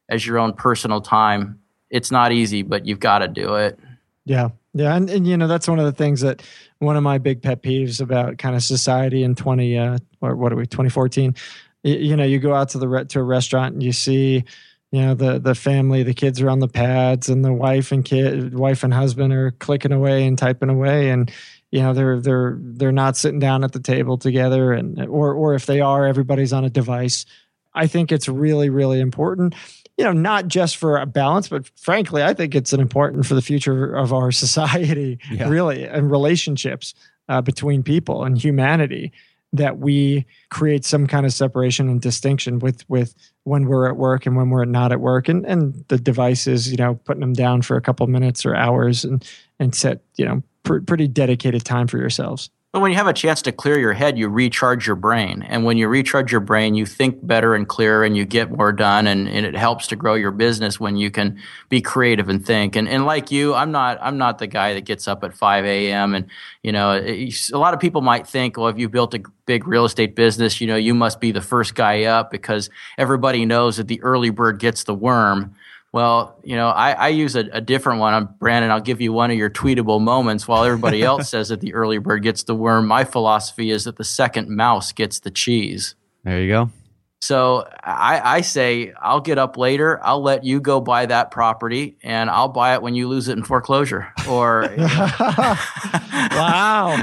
as your own personal time. It's not easy, but you've got to do it. Yeah. Yeah. And, and, you know, that's one of the things that one of my big pet peeves about kind of society in 20, uh, or what are we, 2014? Y- You know, you go out to the, re- to a restaurant and you see, you know, the, the family, the kids are on the pads and the wife and kid, wife and husband are clicking away and typing away. And, you know, they're, they're, they're not sitting down at the table together and, or, or if they are, everybody's on a device. I think it's really, really important you know, not just for a balance, but frankly, I think it's an important for the future of our society, Yeah. really, and relationships uh, between people and humanity. That we create some kind of separation and distinction with with when we're at work and when we're not at work, and and the devices, you know, putting them down for a couple minutes or hours, and and set you know pr- pretty dedicated time for yourselves. But when you have a chance to clear your head, you recharge your brain. And when you recharge your brain, you think better and clearer and you get more done. And, and it helps to grow your business when you can be creative and think. And, and like you, I'm not, I'm not the guy that gets up at 5 a.m. And, you know, it's- a lot of people might think, well, if you built a big real estate business, you know, you must be the first guy up because everybody knows that the early bird gets the worm. Well, you know, I, I use a, a different one. I'm Brandon. I'll give you one of your tweetable moments. While everybody else says that the early bird gets the worm, my philosophy is that the second mouse gets the cheese. There you go. So I, I say I'll get up later. I'll let you go buy that property, and I'll buy it when you lose it in foreclosure. Or wow,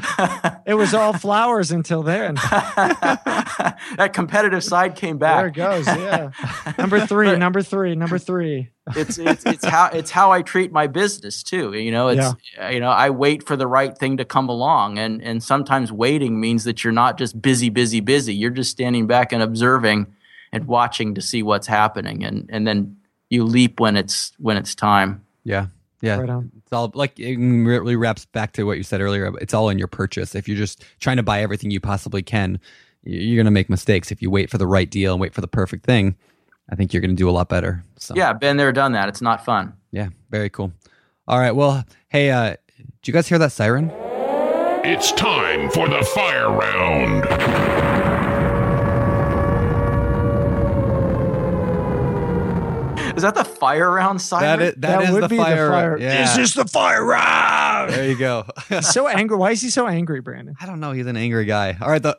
it was all flowers until then. that competitive side came back. There it goes. Yeah, number three, number three, number three. It's it's it's how it's how I treat my business too. You know, it's you know I wait for the right thing to come along, and and sometimes waiting means that you're not just busy, busy, busy. You're just standing back and observing and watching to see what's happening, and and then you leap when it's when it's time. Yeah. Yeah, Right it's all like it really wraps back to what you said earlier. It's all in your purchase. If you're just trying to buy everything you possibly can, you're going to make mistakes. If you wait for the right deal and wait for the perfect thing, I think you're going to do a lot better. So Yeah, been there, done that. It's not fun. yeah, very cool. All right, well, hey, uh, did you guys hear that siren? It's time for the fire round. Is that the fire round siren? That is, That is would the be the fire. fire- Yeah. Is the fire round? there you go. so angry. Why is he so angry, Brandon? I don't know. He's an angry guy. All right, the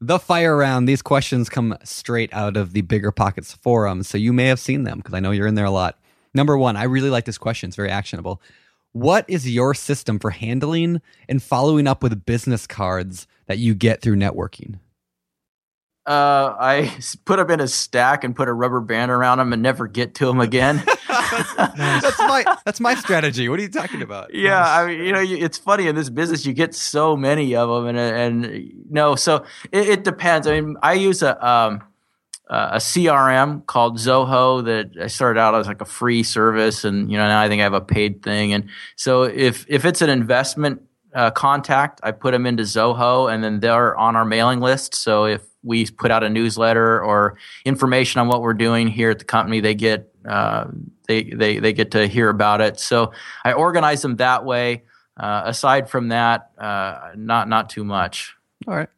the fire round. These questions come straight out of the Bigger Pockets forum, so you may have seen them because I know you're in there a lot. Number one, I really like this question. It's very actionable. What is your system for handling and following up with business cards that you get through networking? Uh, I s- put them in a stack and put a rubber band around them and never get to them again. that's my that's my strategy. What are you talking about? Yeah, I mean, you know, you- it's funny in this business you get so many of them, and and no, so it, it depends. I mean, I use a um, a CRM called Zoho that I started out as like a free service, and you know now I think I have a paid thing. And so if if it's an investment uh, contact, I put them into Zoho, and then they're on our mailing list. So if we put out a newsletter or information on what we're doing here at the company, they get uh, they they they get to hear about it. So I organize them that way. Uh, aside from that, uh, not not too much. All right.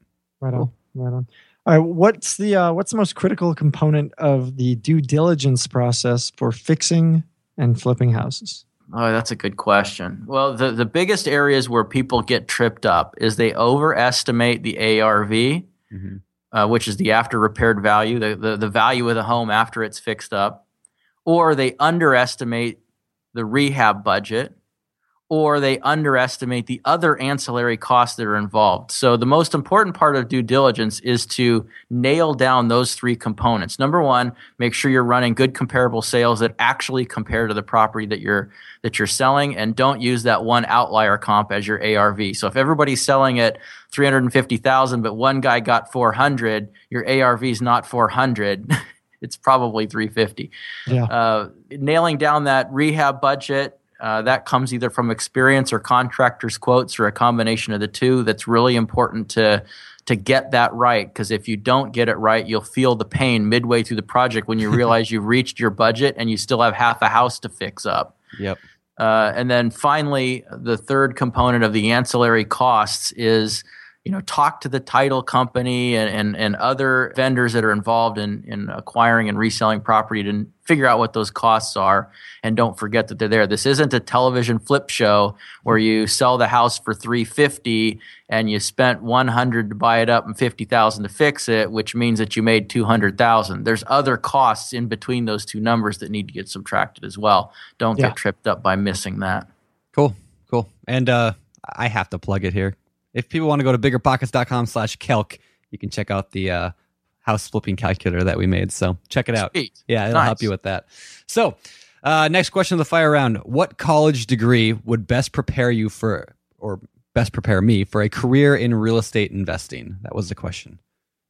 Right on. Right on. All right. What's the uh, what's the most critical component of the due diligence process for fixing and flipping houses? Oh, that's a good question. Well, the, the biggest areas where people get tripped up is they overestimate the ARV, Mhm. Uh, which is the after repaired value, the, the, the value of the home after it's fixed up, or they underestimate the rehab budget, or they underestimate the other ancillary costs that are involved. So, the most important part of due diligence is to nail down those three components. Number one, make sure you're running good comparable sales that actually compare to the property that you're that you're selling and don't use that one outlier comp as your ARV. So if everybody's selling at 350,000 but one guy got 400, your ARV is not 400. it's probably 350. Yeah. Uh, nailing down that rehab budget uh, that comes either from experience or contractors quotes or a combination of the two that's really important to to get that right because if you don't get it right you'll feel the pain midway through the project when you realize you've reached your budget and you still have half a house to fix up Yep. uh, and then finally, the third component of the ancillary costs is, you know, talk to the title company and, and, and other vendors that are involved in, in acquiring and reselling property to figure out what those costs are. And don't forget that they're there. This isn't a television flip show where you sell the house for 350 and you spent 100 to buy it up and 50,000 to fix it, which means that you made 200,000. There's other costs in between those two numbers that need to get subtracted as well. Don't Yeah. get tripped up by missing that. Cool. Cool. And uh, I have to plug it here. If people want to go to biggerpockets.com slash calc, you can check out the uh, house flipping calculator that we made. So check it out. Sweet. Yeah, it'll Nice. help you with that. So, uh, next question of the fire round. What college degree would best prepare you for, or best prepare me for a career in real estate investing? That was the question.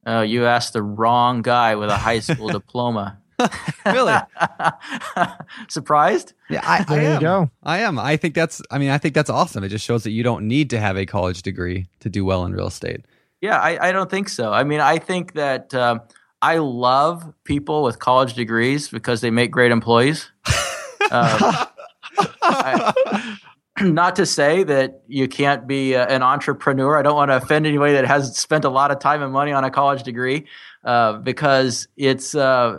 Oh, you asked the wrong guy with a high school diploma. Really? Surprised? Yeah, I, There I you am. go. I am. I think that's. I mean, I think that's awesome. It just shows that you don't need to have a college degree to do well in real estate. Yeah, I, I don't think so. I mean, I think that um, I love people with college degrees because they make great employees. Um, I- not to say that you can't be uh, an entrepreneur. I don't want to offend anybody that has spent a lot of time and money on a college degree uh, because it's, uh,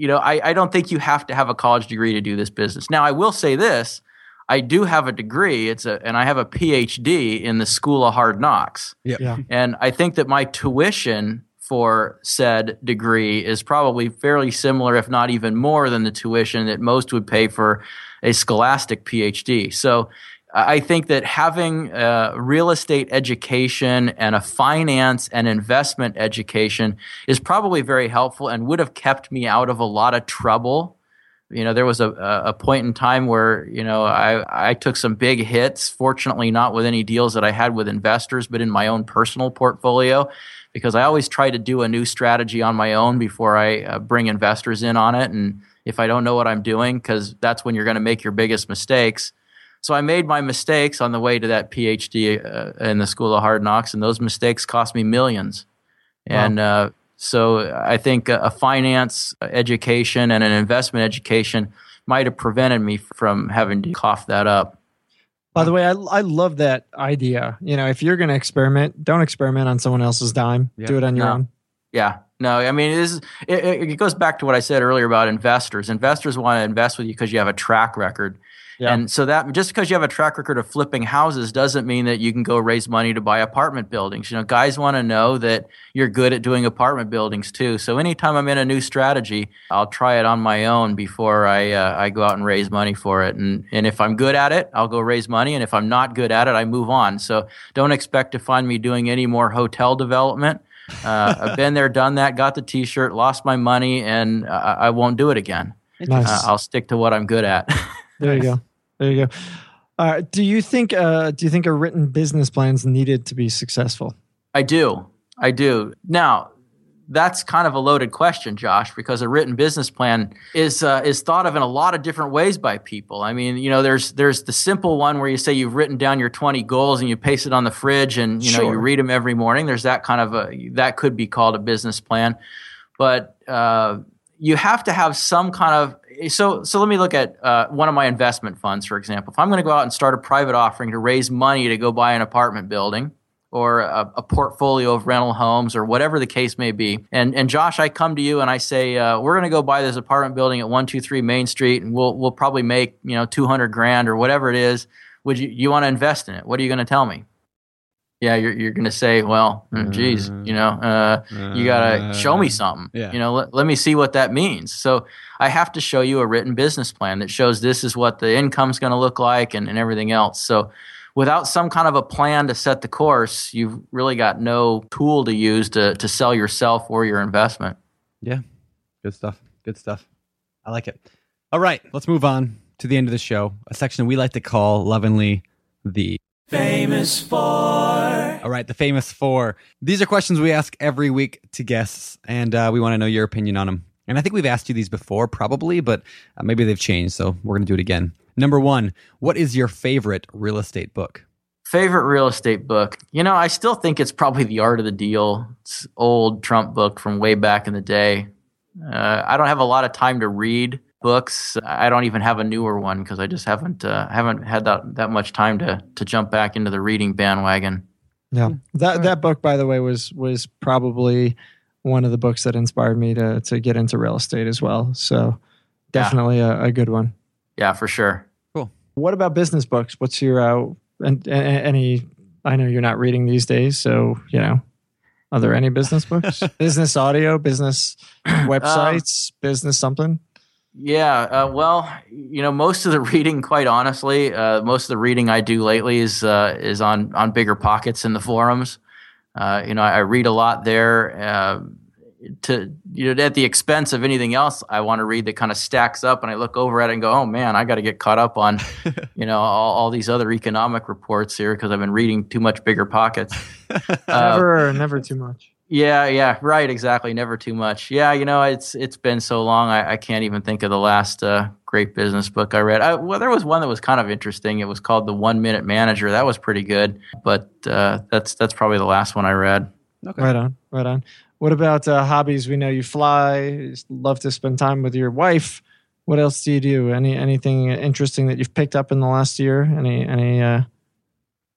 you know, I, I don't think you have to have a college degree to do this business. Now, I will say this. I do have a degree. It's a, and I have a PhD in the School of Hard Knocks. Yeah. And I think that my tuition for said degree is probably fairly similar, if not even more than the tuition that most would pay for a scholastic PhD. So I think that having a real estate education and a finance and investment education is probably very helpful and would have kept me out of a lot of trouble. You know, there was a, a a point in time where, you know, I, I took some big hits, fortunately not with any deals that I had with investors, but in my own personal portfolio, because I always try to do a new strategy on my own before I uh, bring investors in on it. And if I don't know what I'm doing because that's when you're going to make your biggest mistakes. So I made my mistakes on the way to that PhD uh, in the School of Hard Knocks, and those mistakes cost me millions. And uh, so I think a, a finance education and an investment education might have prevented me from having to cough that up. By the way, I, I love that idea. You know, if you're going to experiment, don't experiment on someone else's dime. Yeah. Do it on your No. own. Yeah, no, I mean, it, is, it, it it goes back to what I said earlier about investors. Investors want to invest with you because you have a track record. Yeah. And so that just because you have a track record of flipping houses doesn't mean that you can go raise money to buy apartment buildings. You know, guys want to know that you're good at doing apartment buildings too. So anytime I'm in a new strategy, I'll try it on my own before I uh, I go out and raise money for it. And and if I'm good at it, I'll go raise money. And if I'm not good at it, I move on. So don't expect to find me doing any more hotel development. Uh, I've been there, done that, got the T-shirt, lost my money, and I, I won't do it again. Nice. Uh, I'll stick to what I'm good at. There you go. There you go. Uh, do you think? Uh, do you think a written business plan is needed to be successful? I do. I do. Now, that's kind of a loaded question, Josh, because a written business plan is uh, is thought of in a lot of different ways by people. I mean, you know, there's there's the simple one where you say you've written down your 20 goals and you paste it on the fridge and you know you read them every morning. There's that kind of a that could be called a business plan, but uh, you have to have some kind of so so let me look at uh, one of my investment funds for example. If i'm going to go out and start a private offering to raise money to go buy an apartment building or a, a portfolio of rental homes or whatever the case may be and and josh i come to you and i say uh, we're going to go buy this apartment building at 123 main street and we'll we'll probably make you know 200 grand or whatever it is. Would you you want to invest in it? What are you going to tell me yeah you're, you're going to say well mm, geez you know uh, you gotta show me something yeah. you know let, let me see what that means so i have to show you a written business plan that shows this is what the income's going to look like and, and everything else so without some kind of a plan to set the course you've really got no tool to use to, to sell yourself or your investment Yeah. Good stuff. Good stuff. I like it. All right, let's move on to the end of the show, a section we like to call lovingly the famous four. All right, the famous four. These are questions we ask every week to guests, and uh, we want to know your opinion on them. And I think we've asked you these before, probably, but uh, maybe they've changed, so we're going to do it again. Number one, what is your favorite real estate book? favorite real estate book you know i still think it's probably the art of the deal it's old trump book from way back in the day uh, i don't have a lot of time to read books i don't even have a newer one because i just haven't uh, haven't had that, that much time to to jump back into the reading bandwagon Yeah. That that book, by the way, was was probably one of the books that inspired me to to get into real estate as well. So definitely a, a good one. yeah for sure Cool. What about business books? What's your uh, and, and any? I know you're not reading these days, so you know. Are there any business books? business audio, business websites, business something? Yeah, uh, well, you know, most of the reading, quite honestly, uh, most of the reading I do lately is uh, is on on bigger pockets in the forums. Uh, you know, I, I read a lot there. Uh, to you know, at the expense of anything else, I want to read that kind of stacks up, and I look over at it and go, "Oh man, I got to get caught up on, you know, all, all these other economic reports here because I've been reading too much bigger pockets." Uh, never, never too much. Yeah, yeah, right, exactly. Never too much. Yeah, you know, it's it's been so long. I, I can't even think of the last uh, great business book I read. I, well, there was one that was kind of interesting. It was called The One Minute Manager. That was pretty good, but uh, that's that's probably the last one I read. Okay. Right on, right on. What about uh, hobbies? We know you fly. You love to spend time with your wife. What else do you do? Any anything interesting that you've picked up in the last year? Any any uh,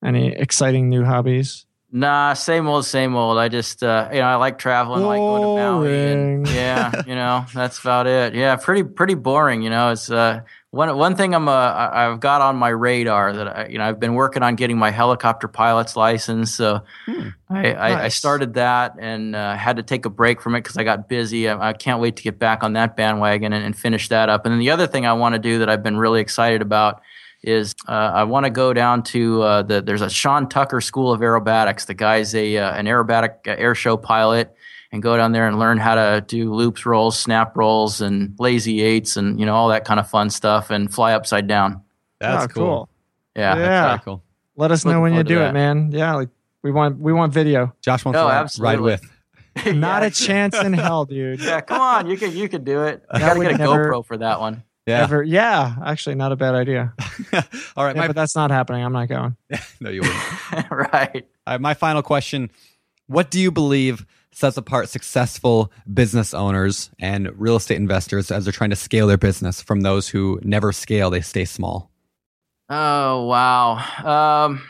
any exciting new hobbies? Nah, same old, same old. I just uh, you know I like traveling, I like going to Maui, and yeah, you know that's about it. Yeah, pretty pretty boring. You know, it's uh, one one thing I'm uh, I've got on my radar that I, you know I've been working on getting my helicopter pilot's license. So Hmm. I, I, I started that and uh, had to take a break from it because I got busy. I, I can't wait to get back on that bandwagon and, and finish that up. And then the other thing I want to do that I've been really excited about is uh, I want to go down to uh, the there's a Sean Tucker School of Aerobatics. The guy's a uh, an aerobatic uh, air show pilot, and go down there and learn how to do loops, rolls, snap rolls, and lazy eights, and you know all that kind of fun stuff, and fly upside down. That's Oh, cool. Yeah. Yeah. That's very cool. Let us know when you do it, man. Yeah, like we want we want video. Josh wants Oh, to ride- ride with. Not Yeah. a chance in hell, dude. Yeah, come on, you could you could do it. I gotta get a never- GoPro for that one. Yeah. Ever, yeah, actually, not a bad idea. All right. Yeah, My, but that's not happening. I'm not going. no, you wouldn't. right. All right, my final question. What do you believe sets apart successful business owners and real estate investors as they're trying to scale their business from those who never scale, they stay small? Oh wow. Um,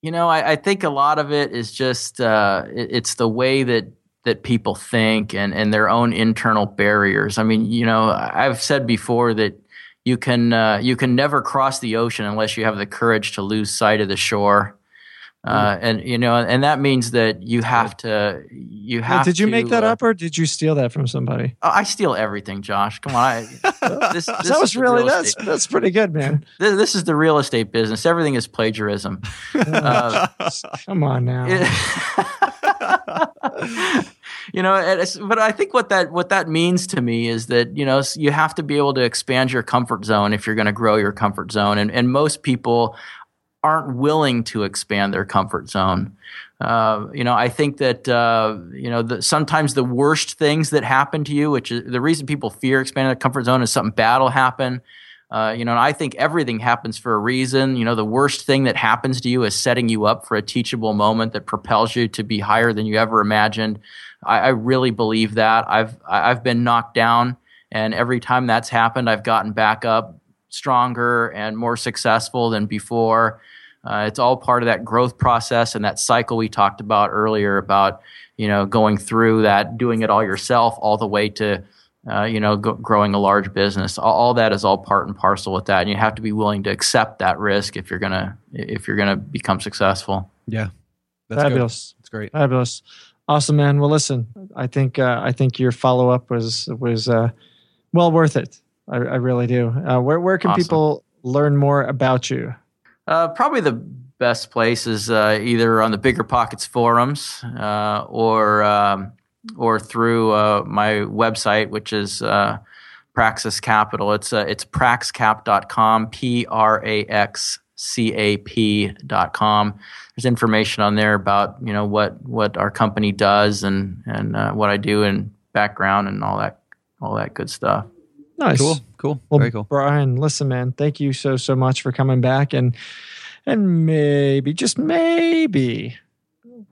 you know, I, I think a lot of it is just uh, it- it's the way that that people think and and their own internal barriers. I mean, you know, I've said before that you can uh, you can never cross the ocean unless you have the courage to lose sight of the shore. Uh, and you know, and that means that you have to. You have. did you to, make that uh, up or did you steal that from somebody? Oh, I steal everything, Josh. Come on. I, this, this that was really real that's estate- that's pretty good, man. this, this is the real estate business. Everything is plagiarism. Uh, Come on now. it- you know, but I think what that what that means to me is that you know you have to be able to expand your comfort zone if you're going to grow your comfort zone, and and most people aren't willing to expand their comfort zone. Uh, you know, I think that uh, you know the, sometimes the worst things that happen to you, which is the reason people fear expanding their comfort zone, is something bad will happen. Uh, you know, and I think everything happens for a reason. You know, the worst thing that happens to you is setting you up for a teachable moment that propels you to be higher than you ever imagined. I, I really believe that. I've I've been knocked down, and every time that's happened, I've gotten back up stronger and more successful than before. Uh, it's all part of that growth process and that cycle we talked about earlier about you know going through that, doing it all yourself, all the way to uh, you know go, growing a large business. All, all that is all part and parcel with that, and you have to be willing to accept that risk if you're gonna if you're gonna become successful. Yeah. That's good. Fabulous. That's great. Fabulous. Awesome, man. Well, listen, I think uh, I think your follow up was was uh, well worth it. I, I really do. Uh, where where can Awesome. people learn more about you? Uh, probably the best place is uh, either on the Bigger Pockets forums uh, or um, or through uh, my website, which is uh, Praxis Capital. It's uh, it's praxcap.com, P R A X C A P.com. There's information on there about you know what what our company does and and uh, what I do and background and all that all that good stuff. Nice. Cool. Cool. Well, Very cool. Brian, listen, man, thank you so so much for coming back and and maybe just maybe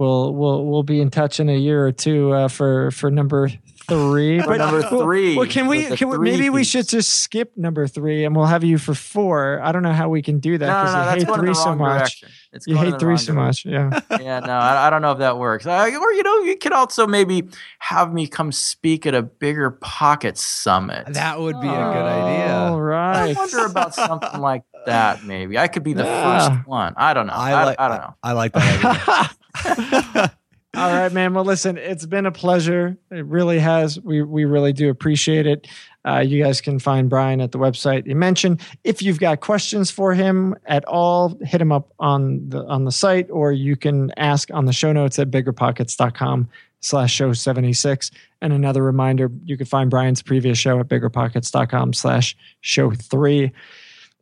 we'll we'll we'll be in touch in a year or two uh, for for number three. For number three, Well, can we can we three maybe we should just skip number three and we'll have you for four. I don't know how we can do that No, no, because no, you hate three so much. direction. It's You hate three so direction. much. Yeah. yeah, no, I, I don't know if that works. Uh, or you know, you could also maybe have me come speak at a bigger pocket summit. That would be a good idea. All right. I wonder about something like that. Maybe I could be the Yeah. first one. I don't know. I, like. I don't know. I like that idea. All right, man. Well, listen, it's been a pleasure. It really has. We we really do appreciate it. Uh, you guys can find Brian at the website you mentioned. If you've got questions for him at all, hit him up on the on the site, or you can ask on the show notes at biggerpockets.com slash show 76. And another reminder, you can find Brian's previous show at biggerpockets.com slash show three.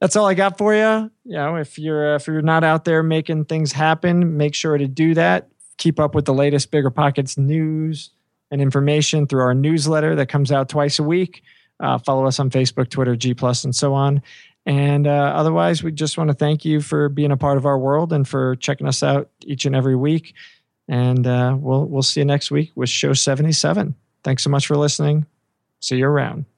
That's all I got for you. You know, if you're if you're not out there making things happen, make sure to do that keep up with the latest Bigger Pockets news and information through our newsletter that comes out twice a week. Uh, follow us on Facebook, Twitter, G Plus, and so on. And uh, otherwise, we just want to thank you for being a part of our world and for checking us out each and every week. And uh, we'll we'll see you next week with show seventy seven. Thanks so much for listening. See you around.